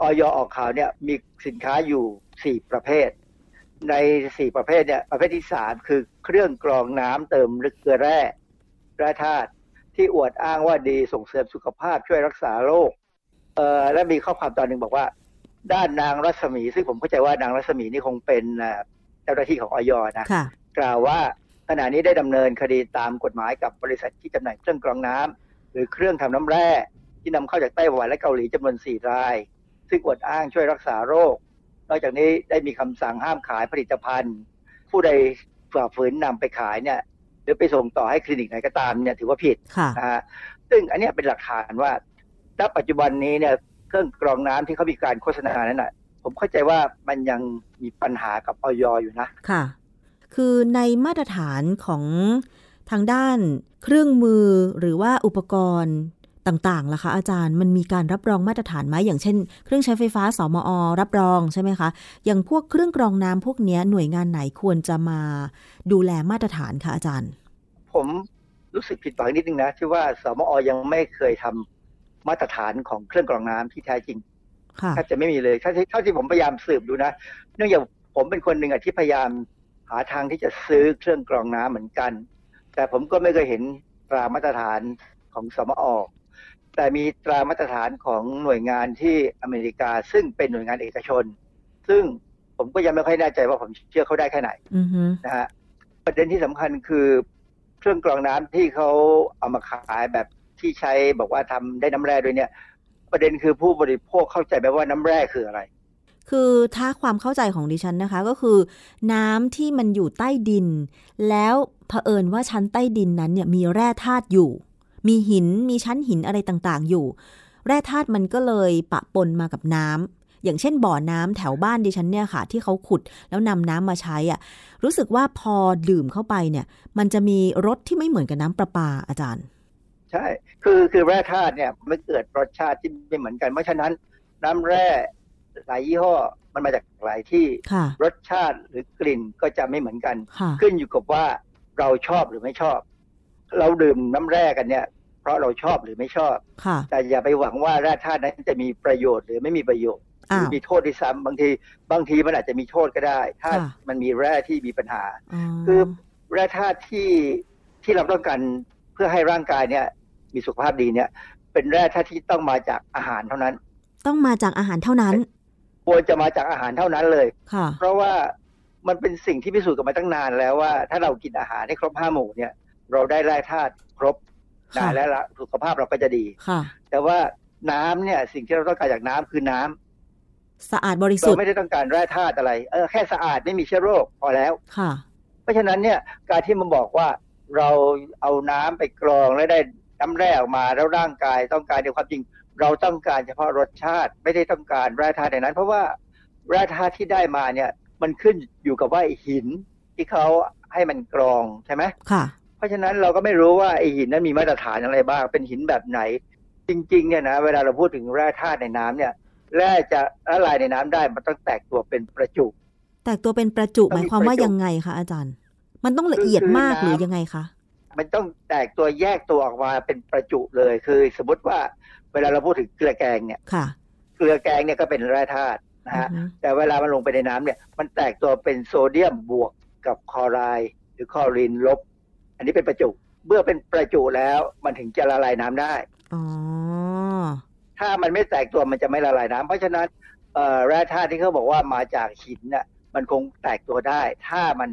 ออยออกข่าวเนี่ยมีสินค้าอยู่สี่ประเภท ในสี่ประเภทเนี่ยประเภทที่สามคือเครื่องกรองน้ำเติมลึกเกลือแร่แร่ธาตุที่อวดอ้างว่าดีส่งเสริมสุขภาพช่วยรักษาโรคเอ่อและมีข้อความตอนหนึ่งบอกว่า ด้านนางรัศมี ซึ่งผมเข้าใจว่านางรัศมีนี่คงเป็นเอ่อเจ้าหน้าที่ของออยนะ
ค่ะ
กล่าวว่าขณะนี้ได้ดำเนินคดีตามกฎหมายกับบริษัทที่จำหน่ายเครื่องกรองน้ำหรือเครื่องทำน้ำแร่ที่นำเข้าจากไต้หวันและเกาหลีจำนวน4ราย ซึ่งอวดอ้างช่วยรักษาโรค นอกจากนี้ได้มีคำสั่งห้ามขายผลิตภัณฑ์ ผู้ใดฝ่าฝืนนำไปขายเนี่ยหรือไปส่งต่อให้คลินิกไหนก็ตามเนี่ยถือว่าผิด
ค่ะ
นะฮะซึ่งอันเนี้ยเป็นหลักฐานว่าณปัจจุบันนี้เนี่ยเครื่องกรองน้ำที่เขามีการโฆษณานั้นน่ะ ผมเข้าใจว่ามันยังมีปัญหากับออยอยู่นะ
ค่ะ คือในมาตรฐานของทางด้านเครื่องมือหรือว่าอุปกรณ์ ต่างๆล่ะคะอาจารย์มันมีการรับรองมาตรฐานไหมอย่างเช่น เครื่องใช้ไฟฟ้าสมอ รับรองใช่ไหมคะ อย่างพวกเครื่องกรองน้ำพวกเนี้ยหน่วยงานไหนควรจะมาดูแลมาตรฐานคะอาจารย์
ผมรู้สึกผิดหวังนิดนึงนะที่ว่าสมอยังไม่เคยทำมาตรฐานของเครื่องกรองน้ำที่แท้จริง
ค่ะ
แทบจะไม่มีเลยเท่าที่เท่าที่ผมพยายามสืบดูนะเนื่องจากผมเป็นคนหนึ่งอะที่พยายามหาทางที่จะซื้อเครื่องกรองน้ำเหมือนกัน แต่ผมก็ไม่เคยเห็นตรามาตรฐานของสมอ แต่มีตรามาตรฐานของหน่วยงานที่อเมริกา ซึ่งเป็นหน่วยงานเอกชน ซึ่งผมก็ยังไม่ค่อยแน่ใจว่าผมเชื่อเขาได้แค่ไหน
อือฮึ
นะฮะประเด็นที่สำคัญคือเครื่องกรองน้ำที่เขาเอามาขายแบบที่ใช้บอกว่าทำได้น้ำแร่ด้วยเนี่ย ประเด็นคือผู้บริโภคเข้าใจไหมว่าน้ำแร่คืออะไร
คือถ้าความเข้าใจของดิฉันนะคะ ก็คือ น้ำที่มันอยู่ใต้ดิน แล้วเผอิญว่าชั้นใต้ดินนั้นเนี่ยมีแร่ธาตุอยู่ มีหินมีชั้นหินอะไรต่างๆ อยู่ แร่ธาตุมันก็เลยปะปนมากับน้ำอย่างเช่นบ่อน้ำแถวบ้านดิฉันเนี่ยค่ะ ที่เขาขุดแล้วนำน้ำมาใช้อะรู้สึกว่าพอดื่มเข้าไปเนี่ย มันจะมีรสที่ไม่เหมือนกับน้ำประปาอาจารย์
ใช่คือคือแร่ธาตุเนี่ยไม่เกิดรสชาติที่ไม่เหมือนกันเพราะฉะนั้น น้ำแร่หลายยี่ห้อมันมาจากหลายที่
ค่ะ
รสชาติหรือกลิ่นก็จะไม่เหมือนกัน
ค่ะ
ขึ้นอยู่กับว่าเราชอบหรือไม่ชอบ เราดื่มน้ำแร่กันเนี่ยเพ ราะเราชอบหรือไม่ชอบ
ค่ะ
แต่อย่าไปหวังว่าแร่ธาตุนั้นจะมีประโยชน์หรือไม่มีประโยชน์ห
อ้า
รือ
ว
มีโทษด้วยซ้ำบางที บางทีมันอาจจะมีโทษก็ได้ ถ้า
ค่ะ
มันมีแร่ที่มีปัญหา
อ๋อ
คือแร่ธาตุที่ที่เราต้องการเพื่อให้ร่างกายเนี่ย มีสุขภาพดีเนี่ย เป็นแร่ธาตุที่ต้องมาจากอาหารเท่านั้น
ต้องมาจากอาหารเท่านั้น
ควรจะมาจากอาหารเท่านั้นเลย
ค่ะ
เพราะว่ามันเป็นสิ่งที่พิสูจน์กันมาตั้งนานแล้วว่า ถ้าเรากินอาหารให้ครบห้าหมู่เนี่ย เราได้แร่ธาตุครบ
ค่ะ
นะและละสุขภาพเราก็จะดี
ค่ะ
แต่ว่าน้ำเนี่ย สิ่งที่เราต้องการจากน้ำคือน้ำ
สะอาดบริสุ
เรา
ทธิ์
ไม่ได้ต้องการแร่ธาตุอะไร เออแค่สะอาดไม่มีเชื้อโรคพอแล้ว
ค่ะ
เพราะฉะนั้นเนี่ยการที่มันบอกว่าเราเอาน้ำไปกรองแล้วได้น้ำแร่ออกมาแล้วร่างกายต้องการในความจริง เราต้องการเฉพาะรสชาติไม่ได้ต้องการแร่ธาตุในนั้น เพราะว่าแร่ธาตุที่ได้มาเนี่ย มันขึ้นอยู่กับว่าไอ้หินที่เขาให้มันกรองใช่ไหม
ค่ะ
เพราะฉะนั้นเราก็ไม่รู้ว่าไอ้หินนั้นมีมาตรฐานอะไรบ้าง เป็นหินแบบไหน จริงๆเนี่ยนะเวลาเราพูดถึงแร่ธาตุในน้ำเนี่ยแร่จะละลายในน้ำได้มันต้องแตกตัวเป็นประจุ
แตกตัวเป็นประจุ
ต้องมี
หมายความว่า
ประจุ
ยังไงคะอาจารย์ มันต้องละเอียด
คือ
มาก
น้ำ
หรือยังไงคะ
มันต้องแตกตัวแยกตัวออกมาเป็นประจุเลยคือสมมติว่า เวลาเราพูดถึงเกลือแกงเนี่ย
ค่ะ
เกลือแกงเนี่ยก็เป็นแร่ธาตุนะฮะ
อือฮึ
แต่เวลามันลงไปในน้ำเนี่ย มันแตกตัวเป็นโซเดียมบวกกับคลอไรด์หรือคลอรีนลบ อันนี้เป็นประจุเมื่อเป็นประจุแล้วมันถึงจะละลายน้ำได้
อ๋อ
ถ้ามันไม่แตกตัวมันจะไม่ละลายน้ำเพราะฉะนั้นเอ่อแร่ธาตุที่เขาบอกว่ามาจากหินน่ะมันคงแตกตัวได้ ถ้ามัน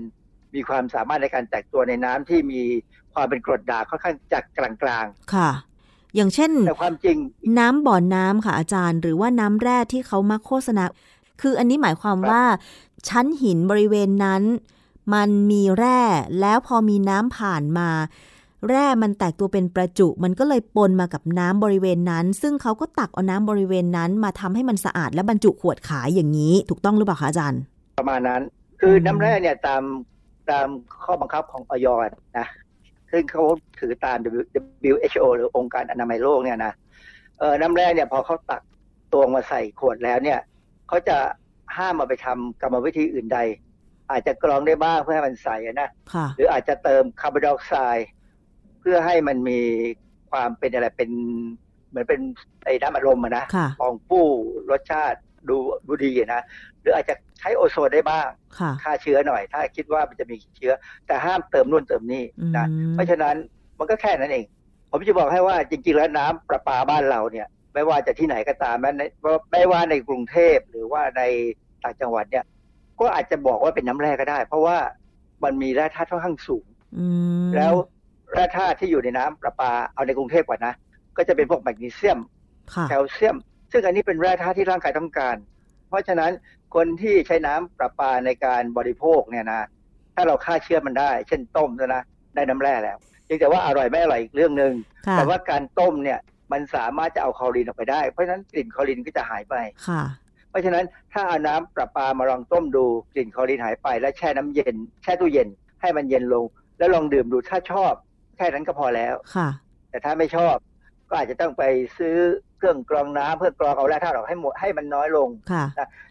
มีความสามารถในการแตกตัวในน้ำที่มีความเป็นกรดด่างค่อนข้างจากกลาง
ค่ะ อย่างเช่น
ๆแต่ความจริง
น้ำบ่อน้ำค่ะอาจารย์ หรือว่าน้ำแร่ที่เขามาโฆษณา คืออันนี้หมายความ
ครับ
ว่า ชั้นหินบริเวณนั้น มันมีแร่แล้วพอมีน้ำผ่านมา แร่มันแตกตัวเป็นประจุ มันก็เลยปนมากับน้ำบริเวณนั้น ซึ่งเขาก็ตักเอาน้ำบริเวณนั้นมาทำให้มันสะอาดและบรรจุขวดขายอย่างนี้ ถูกต้องหรือเปล่าคะอาจารย์
ประมาณนั้น คือน้ำแร่เนี่ยตามตามข้อบังคับของออยนะซึ่งเขาถือตาม WHO หรือองค์การอนามัยโลกเนี่ยนะเออน้ำแร่เนี่ยพอเขาตักตวงมาใส่ขวดแล้วเนี่ยเขาจะห้ามเอาไปทำกรรมวิธีอื่นใด อาจจะกรองได้บ้างเพื่อให้มันใสอะนะ
ค่ะ
หรืออาจจะเติมคาร์บอนไดออกไซด์เพื่อให้มันมีความเป็นอะไรเป็นเหมือนเป็นไอ้น้ำอารมณ์อะนะ
ค่ะ
ฟองฟู่รสชาติดูดูดีอะนะหรืออาจจะใช้โอโซนได้บ้าง
ค่ะ
ฆ่าเชื้อหน่อย ถ้าคิดว่ามันจะมีเชื้อ แต่ห้ามเติมนู่นเติมนี่นะ
อืม
เพราะฉะนั้นมันก็แค่นั้นเอง ผมจะบอกให้ว่าจริง ๆ แล้วน้ำประปาบ้านเราเนี่ยไม่ว่าจะที่ไหนก็ตามแม้ในไม่ว่าในกรุงเทพหรือว่าในต่างจังหวัดเนี่ย ก็อาจจะบอกว่าเป็นน้ำแร่ก็ได้ เพราะว่ามันมีแร่ธาตุค่อนข้างสูง
อืม
แล้วแร่ธาตุที่อยู่ในน้ำประปาเอาในกรุงเทพก่อนนะ ก็จะเป็นพวกแมกนีเซียม
ค่ะ
แคลเซียม ซึ่งอันนี้เป็นแร่ธาตุที่ร่างกายต้องการ เพราะฉะนั้นคนที่ใช้น้ำประปาในการบริโภคเนี่ยนะ ถ้าเราฆ่าเชื้อมันได้ เช่นต้มน่ะนะได้น้ำแร่แล้วเพียงแต่ว่าอร่อยไม่อร่อยอีกเรื่องหนึ่ง
ค่ะ
แต่ว่าการต้มเนี่ยมันสามารถจะเอาคลอรีนออกไปได้ เพราะฉะนั้นกลิ่นคลอรีนก็จะหายไป
ค่ะ
เพราะฉะนั้นถ้าเอาน้ำประปามาลองต้มดูกลิ่นคลอรีนหายไป แล้วแช่น้ำเย็น แช่ตู้เย็น ให้มันเย็นลง แล้วลองดื่มดูถ้าชอบแค่นั้นก็พอแล้ว
ค่ะ
แต่ถ้าไม่ชอบ ก็อาจจะต้องไปซื้อเครื่องกรองน้ำเพื่อกรองเอาแร่ธาตุออกให้หมดให้มันน้อยลง
ค่ะ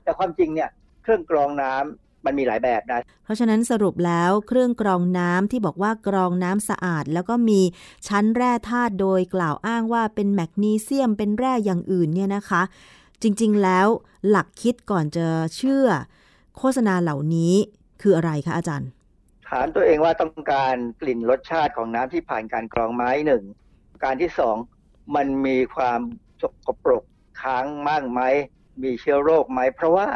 แต่ความจริงเนี่ยเครื่องกรองน้ำมันมีหลายแบบนะ
เพราะฉะนั้นสรุปแล้วเครื่องกรองน้ำที่บอกว่ากรองน้ำสะอาด แล้วก็มีชั้นแร่ธาตุโดยกล่าวอ้างว่าเป็นแมกนีเซียมเป็นแร่อย่างอื่นเนี่ยนะคะ จริงๆ แล้วหลักคิดก่อนจะเชื่อโฆษณาเหล่านี้คืออะไรคะอาจารย์
ถามตัวเองว่าต้องการกลิ่นรสชาติของน้ำที่ผ่านการกรองไม้หนึ่ง การที่สองมันมีความสกปรกค้างมากไหมมีเชื้อโรคไหม เพราะว่า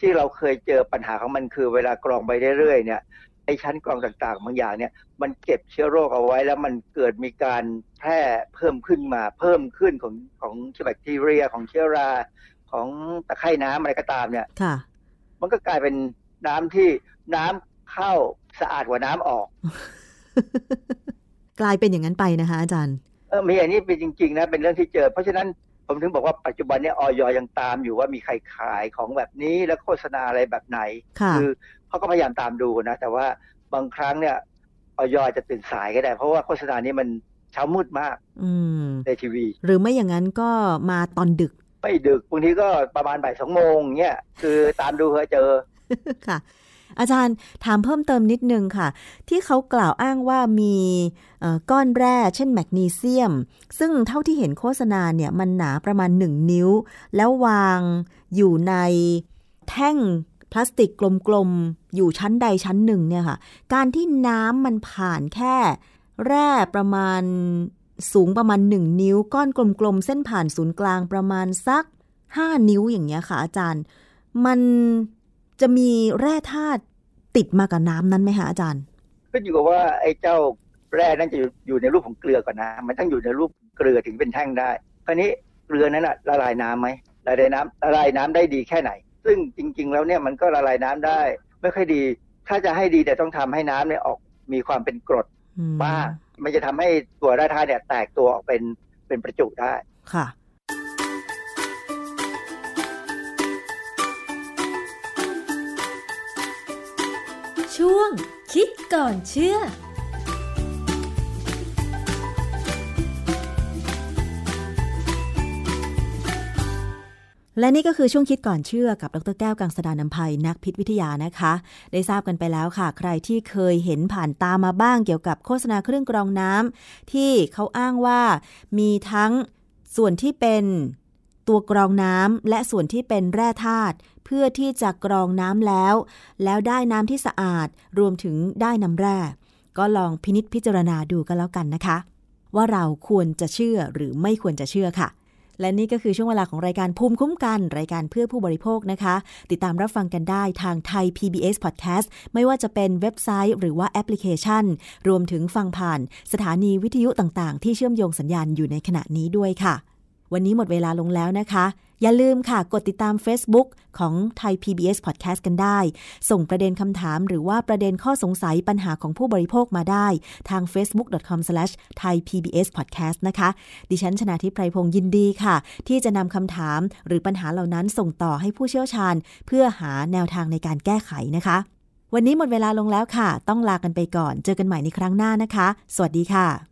ที่เราเคยเจอปัญหาของมันคือเวลากรองไปเรื่อยๆเนี่ยไอชั้นกรองต่างๆ บางอย่างเนี่ยมันเก็บเชื้อโรคเอาไว้ แล้วมันเกิดมีการแพร่เพิ่มขึ้นมาเพิ่มขึ้นของของเชื้อแบคทีเรียของเชื้อรา ของตะไคร่น้ำอะไรก็ตามเนี่ย
ค่ะ
มันก็กลายเป็นน้ำที่น้ำเข้าสะอาดกว่าน้ำออก
กลายเป็นอย่างนั้นไปนะคะ อาจารย์
เออมีอันนี้เป็นจริง ๆ นะ เป็นเรื่องที่เจอ เพราะฉะนั้นผมถึงบอกว่าปัจจุบันเนี้ออยยังตามอยู่ว่ามีใครขายของแบบนี้แล้วโฆษณาอะไรแบบไหน
ค่ะ
อเขาก็พยายามตามดูนะ แต่ว่าบางครั้งเนี่ยออยจะตื่นสายก็ได้ เพราะว่าโฆษณานี้มันเช้ามืดมาก
อืม
ในทีวี
หรือไม่อย่างนั้นก็มาตอนดึก
ไม่ดึกบางทีก็ประมาณบ่ายสองโมงเงี้ยคือตามดูเพื่อเจอ
ค่ะ อาจารย์ถามเพิ่มเติมนิดนึงค่ะ ที่เขากล่าวอ้างว่ามีก้อนแร่ เช่นแมกนีเซียม ซึ่งเท่าที่เห็นโฆษณาเนี่ยมันหนาประมาณ 1 นิ้ว แล้ววางอยู่ในแท่งพลาสติกกลมๆ อยู่ชั้นใดชั้นหนึ่งเนี่ยค่ะ การที่น้ำมันผ่านแค่แร่ประมาณ สูงประมาณ 1 นิ้ว ก้อนกลมๆ เส้นผ่านศูนย์กลางประมาณสัก 5 นิ้วอย่างเงี้ยค่ะอาจารย์ มันจะมีแร่ธาตุติดมากับน้ำนั้นไหมคะอาจารย์
ขึ้นอยู่กับว่าไอ้เจ้าแร่นั้นจะอยู่อยู่ในรูปของเกลือก่อนนะ มันต้องอยู่ในรูปเกลือถึงเป็นแท่งได้ คราวนี้เกลือนั้นอะละลายน้ำไหมละลายน้ำละลายน้ำได้ดีแค่ไหน ซึ่งจริง ๆ แล้วเนี่ยมันก็ละลายน้ำได้ ไม่ค่อยดี ถ้าจะให้ดีแต่ต้องทำให้น้ำเนี่ยออกมีความเป็นกรด
อืม
บ้าง มันจะทำให้ตัวแร่ธาตุเนี่ยแตกตัวออกเป็นเป็นประจุได้
ค่ะ
ช่วงคิดก่อนเชื่อ
และนี่ก็คือช่วงคิดก่อนเชื่อกับดรแก้วกังสดานนภัยนักพิษวิทยานะคะ ได้ทราบกันไปแล้วค่ะ ใครที่เคยเห็นผ่านตามาบ้างเกี่ยวกับโฆษณาเครื่องกรองน้ำที่เขาอ้างว่ามีทั้งส่วนที่เป็นตัวกรองน้ำและส่วนที่เป็นแร่ธาตุเพื่อที่จะกรองน้ำแล้ว แล้วได้น้ำที่สะอาดรวมถึงได้น้ำแร่ ก็ลองพินิษพิจารณาดูกันแล้วกันนะคะ ว่าเราควรจะเชื่อหรือไม่ควรจะเชื่อค่ะ และนี่ก็คือช่วงเวลาของรายการภูมิคุ้มกัน รายการเพื่อผู้บริโภคนะคะ ติดตามรับฟังกันได้ทางไทย PBS Podcast ไม่ว่าจะเป็นเว็บไซต์หรือว่าแอปพลิเคชัน รวมถึงฟังผ่าน สถานีวิทยุต่างๆ ที่เชื่อมโยงสัญญาณอยู่ในขณะนี้ด้วยค่ะ วันนี้หมดเวลาลงแล้วนะคะ อย่าลืมค่ะ กดติดตาม Facebook ของไทย PBS Podcast กันได้ ส่งประเด็นคำถามหรือว่าประเด็นข้อสงสัยปัญหาของผู้บริโภคมาได้ทาง facebook.com/thaipbspodcast นะคะ ดิฉันชนะทิพไพรพงศ์ยินดีค่ะ ที่จะนำคำถามหรือปัญหาเหล่านั้นส่งต่อให้ผู้เชี่ยวชาญ เพื่อหาแนวทางในการแก้ไขนะคะ วันนี้หมดเวลาลงแล้วค่ะ ต้องลากันไปก่อน เจอกันใหม่ในครั้งหน้านะคะ สวัสดีค่ะ